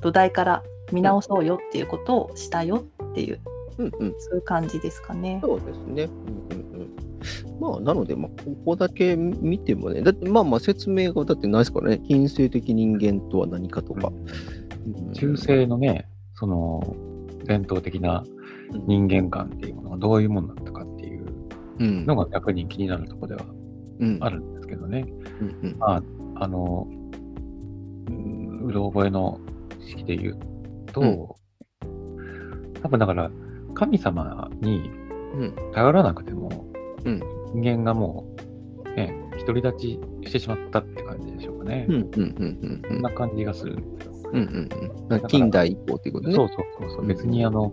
土台から見直そうよっていうことをしたよっていう。うんうんそういう感じですかね。そうですね。うんうんうん。まあ、なので、まあ、ここだけ見てもね、だってまあまあ説明がだってないですからね、近世的人間とは何かとか。うん。中世のね、その伝統的な人間観っていうものがどういうものだったかっていううん。のが逆に気になるところではうん。あるんですけどね。うんうん。まあ、あの、うんうろ覚えの式で言うと、多分だから、神様にうん。頼らなくても、うん人間がもう、ね、独り立ちしてしまったって感じでしょうかね。うん。うん。うん。うんそんな感じがするんですよ。うん。うん。うん。近代以降っていうことね。そうそうそう別にあの、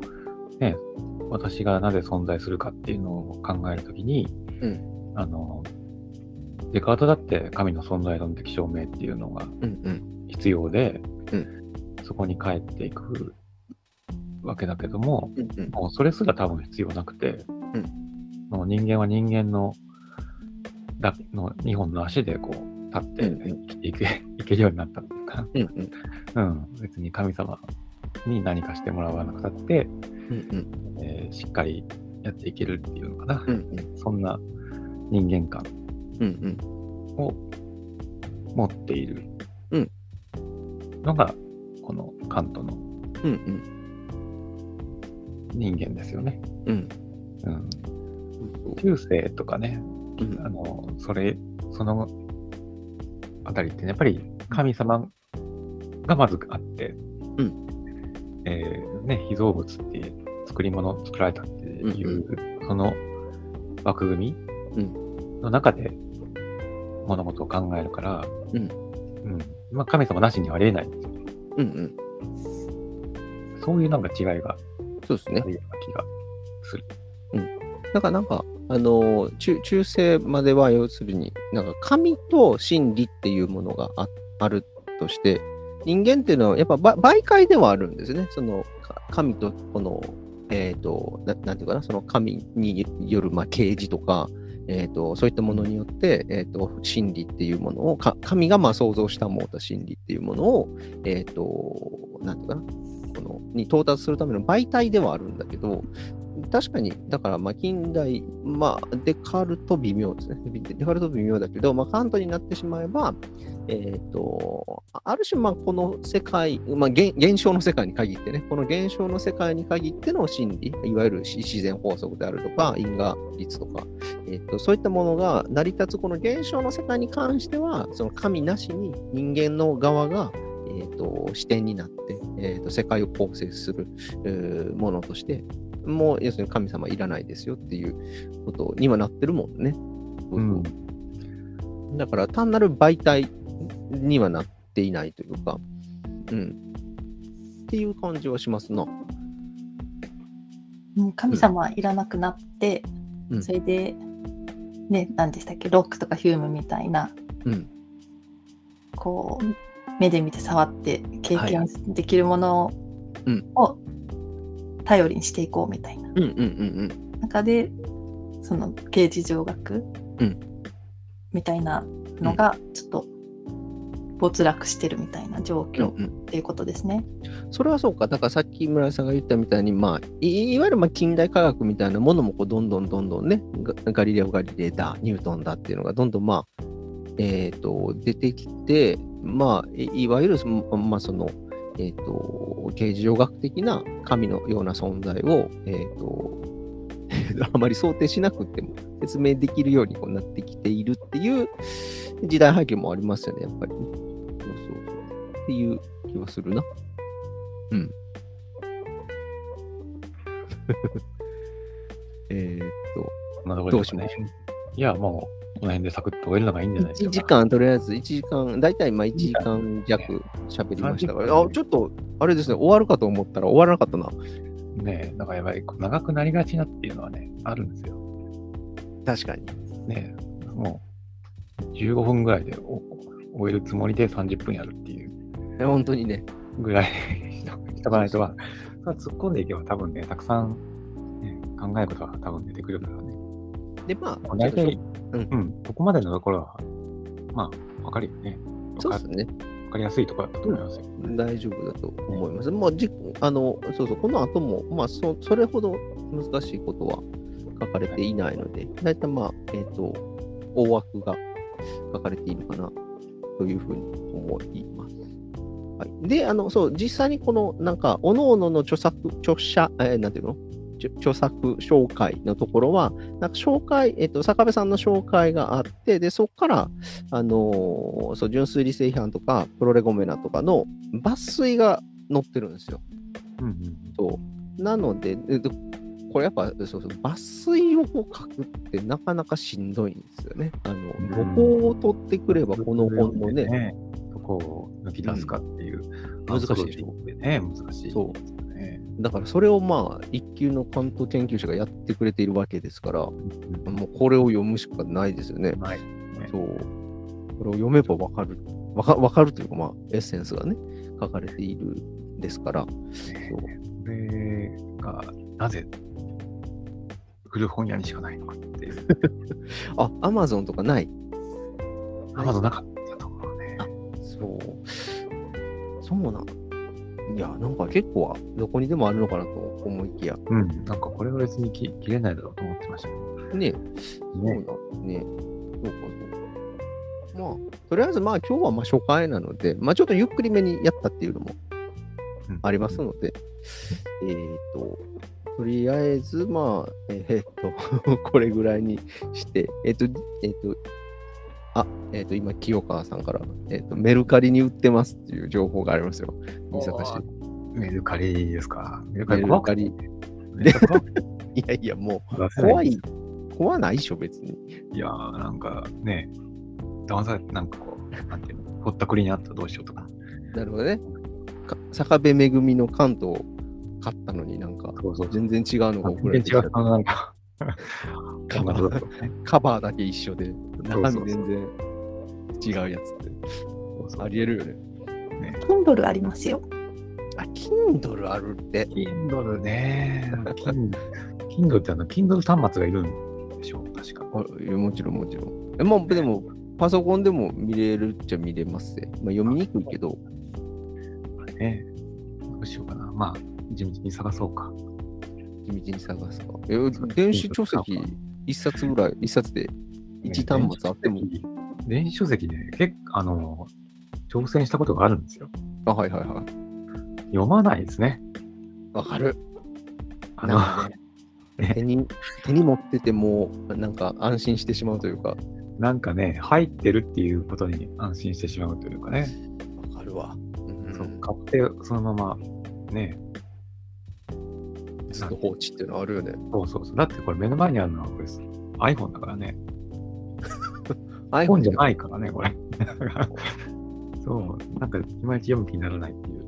ね、私がなぜ存在するかっていうのを考えるときに、うんあの、デカートだって神の存在論的証明っていうのがうん。うん。必要で、うんそこに帰っていくわけだけども、うん。うん。もうそれすら多分必要なくて、うんもう人間は人間のだの2本の足でこう立ってうんうん生きていけ,、いけるようになったっていうか、うん。うん。うん、別に神様に何かしてもらわなくたって、うん。うん。えーしっかりやっていけるっていうのかな、うん。そんな人間観うん。を持っているうんのが、このカントのうん。うん。人間ですよね。うん。うん、中世とかね、うんあの、それ、そのあたりってね、やっぱり神様がまずあって、うんえーね、被造物っていう作り物を作られたっていう、その枠組うみの中で物事を考えるから、うんうんまあ、神様なしにはありえないんですよ。うん。うん。そういうなんか違いがそうですねあ。るような気がする。だからなんか、あの中、中世までは要するに、なんか神と真理っていうものがああるとして、人間っていうのはやっぱば媒介ではあるんですね。そのか神とこの、えっ、とな、なんていうかな、その神による、まあ、啓示とか、えー、とそういったものによって、えー、と真理っていうものをか神がまあ創造したもうた真理っていうものを、えー、となんていうかなこのに到達するための媒体ではあるんだけど確かにだからまあ近代、まあ、デカルト微妙ですね。デカルト微妙だけど、まあ、カントになってしまえば、えー、とある種まあこの世界、まあ現、象の世界に限ってねこの現象の世界に限っての真理いわゆる自然法則であるとか因果律とかえっと、そういったものが成り立つこの現象の世界に関しては、その神なしに人間の側が、えっと、視点になって、えっと、世界を構成する、えーものとして、もう要するに神様いらないですよっていうことにはなってるもんね。そうんだから単なる媒体にはなっていないというか、うん。っていう感じはしますな。うん神様はいらなくなって、うんそれで、ね、何でしたっけ、ロックとかヒュームみたいな、うん。こう、目で見て触って経は験できるものうんを頼りにしていこうみたいなうんうんうん中で、その刑事上学うんみたいなのがちょっと没落してるみたいな状うん。況うんうんっていうことですね。それはそうか。だからさっき村井さんが言ったみたいに、まあ、いいわゆるまあ近代科学みたいなものもこうどんどんどんどんね、ガガリレオ・ガリレイだ、ニュートンだっていうのがどんどんまあ、えっ、と、出てきて、まあ、いいわゆるその、まあ、その、えっ、と、形而上学的な神のような存在を、えっ、と、あまり想定しなくても説明できるようにこうなってきているっていう時代背景もありますよね、やっぱりね。そうそうそう。っていう気はするな。うん。えーっとどうしましょう。いや、もう、この辺でサクッと終えるのがいいんじゃないでしょ1うか。時間、とりあえず1時間、大体まあ1時間弱喋りましたから、30分あ、ちょっと、あれですね、終わるかと思ったら終わらなかったな。ねえ、だからやっぱり長くなりがちなっていうのはね、あるんですよ。確かに。ねえ、もう15分ぐらいでお終えるつもりで30分やるっていうえ本当にね。ぐらいしとかないとは、突っ込んでいけば多分ね、たくさん、ね、考えることが多分出てくるからね。で、まあ、大体、うんうん、ここまでのところは、まあ、わかるよね。わかそうですね。わかりやすいところだと思いますよ。大丈夫だと思います。まあ、じあの、そうそう、この後も、まあそ、それほど難しいことは書かれていないので、大体まあ、えっ、と、大枠が書かれているかな、というふうに思います。はい、で、あの、そう、実際にこの、なんか、各々の著作、著者、えーなんていうの？著作紹介のところは、なんか紹介、えっと、坂部さんの紹介があって、で、そこから、あのーそう、純粋理性批判とか、プロレゴメナとかの抜粋が載ってるんですよ。うんうんそう。なので、えっとこれやっぱ、そうそう、抜粋をこう書くってなかなかしんどいんですよね。あの、どこを取ってくれば、この本のね、どこを抜き出すかっていう。難しいでしょね、難しい。そうね。だからそれをまあ、一級の関東研究者がやってくれているわけですから、うんもうこれを読むしかないですよね。はい。そう。これを読めばわかる。わかわかるというか、まあ、エッセンスがね、書かれているんですから。そうこれがなぜ古本屋にしかないのかっていう。あ、アマゾンとかない。アマゾンなかったところね。そう。そうなん。いや、なんか結構どこにでもあるのかなと思いきや。うん。なんかこれは別にき切れないだろうと思ってましたけど。ねそうね。なんね。そうかそうか。まあ、とりあえずまあ今日はまあ初回なので、まあちょっとゆっくりめにやったっていうのもうんありますので、えっ、と、とりあえずまあ、えっ、と、これぐらいにして、えっ、と、えっ、と、あ、えっ、と、今、清川さんから、えっ、と、メルカリに売ってますっていう情報がありますよ。三坂市。メルカリですか？メルカリリ怖く いやいや、も出う、怖い、怖ないっしょ、別に。いやー、なんかね、騙されて、なんかこう、なんていうの、ほったくりにあったらどうしようとか。なるほどね。か坂部めぐみの関東を買ったのになんか、そうそう。全然違うのが送られ全然違う。なんか、カバーこんなことね カバーだけ一緒で、中身全然違うやつってそうそうありえるよね。Kindle ありますよ。あ、Kindle あるって。Kindle ね。Kindle Kindle ってあの、Kindle 端末がいるんでしょう、確か。あもちろんもちろん。えまあ、でも、パソコンでも見れるっちゃ見れますね。まあ、読みにくいけど、これね。どうしようかな。まあ、地道に探そうか。地道に探すか。え電子書籍一冊ぐらい、一冊で一端末あっても。電子書籍で結構、あの、挑戦したことがあるんですよ。あ、はいはいはい。読まないですね。わかる。あの、ね手に手に持ってても、なんか安心してしまうというか。なんかね、入ってるっていうことに安心してしまうというかね。わかるわ。うんそう買ってそのまま、ね、ずっと放置っていうのあるよね。そうそうそう。だってこれ目の前にあるのはこれ iPhone だからね。iPhone 本じゃないからね、これ。そう、なんかいまいち読む気にならないっていう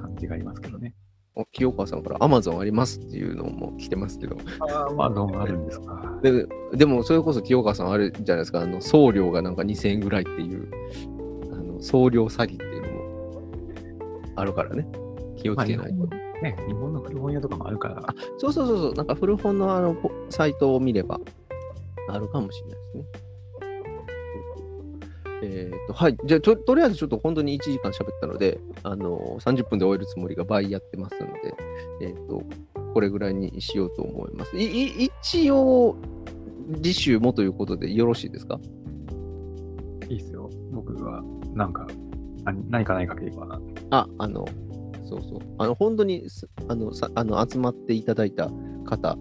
感じがありますけどね。お清川さんから Amazon ありますっていうのも来てますけど。ああ、まあどうもあるんですか。ででも、それこそ清川さんあるじゃないですか。あの送料がなんか2000円ぐらいっていう、あの送料詐欺っていうのもあるからね。気をつけないと。本ね、日本の古本屋とかもあるから、そうそうそうそう。なんか古本のあのポサイトを見ればあるかもしれないですね。えっ、と、はい。じゃあと、とりあえずちょっと本当に1時間喋ったので、あの、30分で終えるつもりが倍やってますので、えっ、と、これぐらいにしようと思います。いい一応、次週もということでよろしいですか？いいですよ。僕は、なんか、何何かないかければ、あ、あの、そうそう。あの、本当にす、あの、さあの集まっていただいた方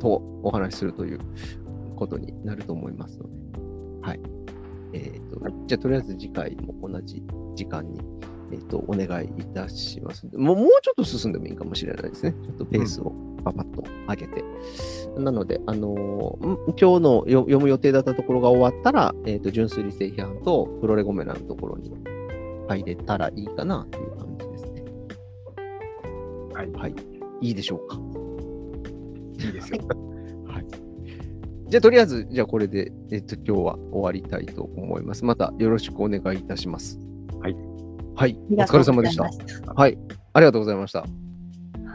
とお話しするということになると思いますので、はい。えっ、と、じゃあ、とりあえず次回も同じ時間に、えっ、と、お願いいたします。もう、もうちょっと進んでもいいかもしれないですね。ちょっとペースをパパッと上げて。なので、あのーん今日のよ読む予定だったところが終わったら、えっ、と、純粋理性批判とプロレゴメナのところに入れたらいいかなという感じですね。はい、はい。いいでしょうか。いいですよ。はい。じゃあ、とりあえず、じゃあこれで、えっと、今日は終わりたいと思います。またよろしくお願いいたします。はい。はい。お疲れ様でした。はい。ありがとうございました。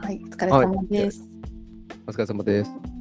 はい、お疲れ様です。お疲れ様です。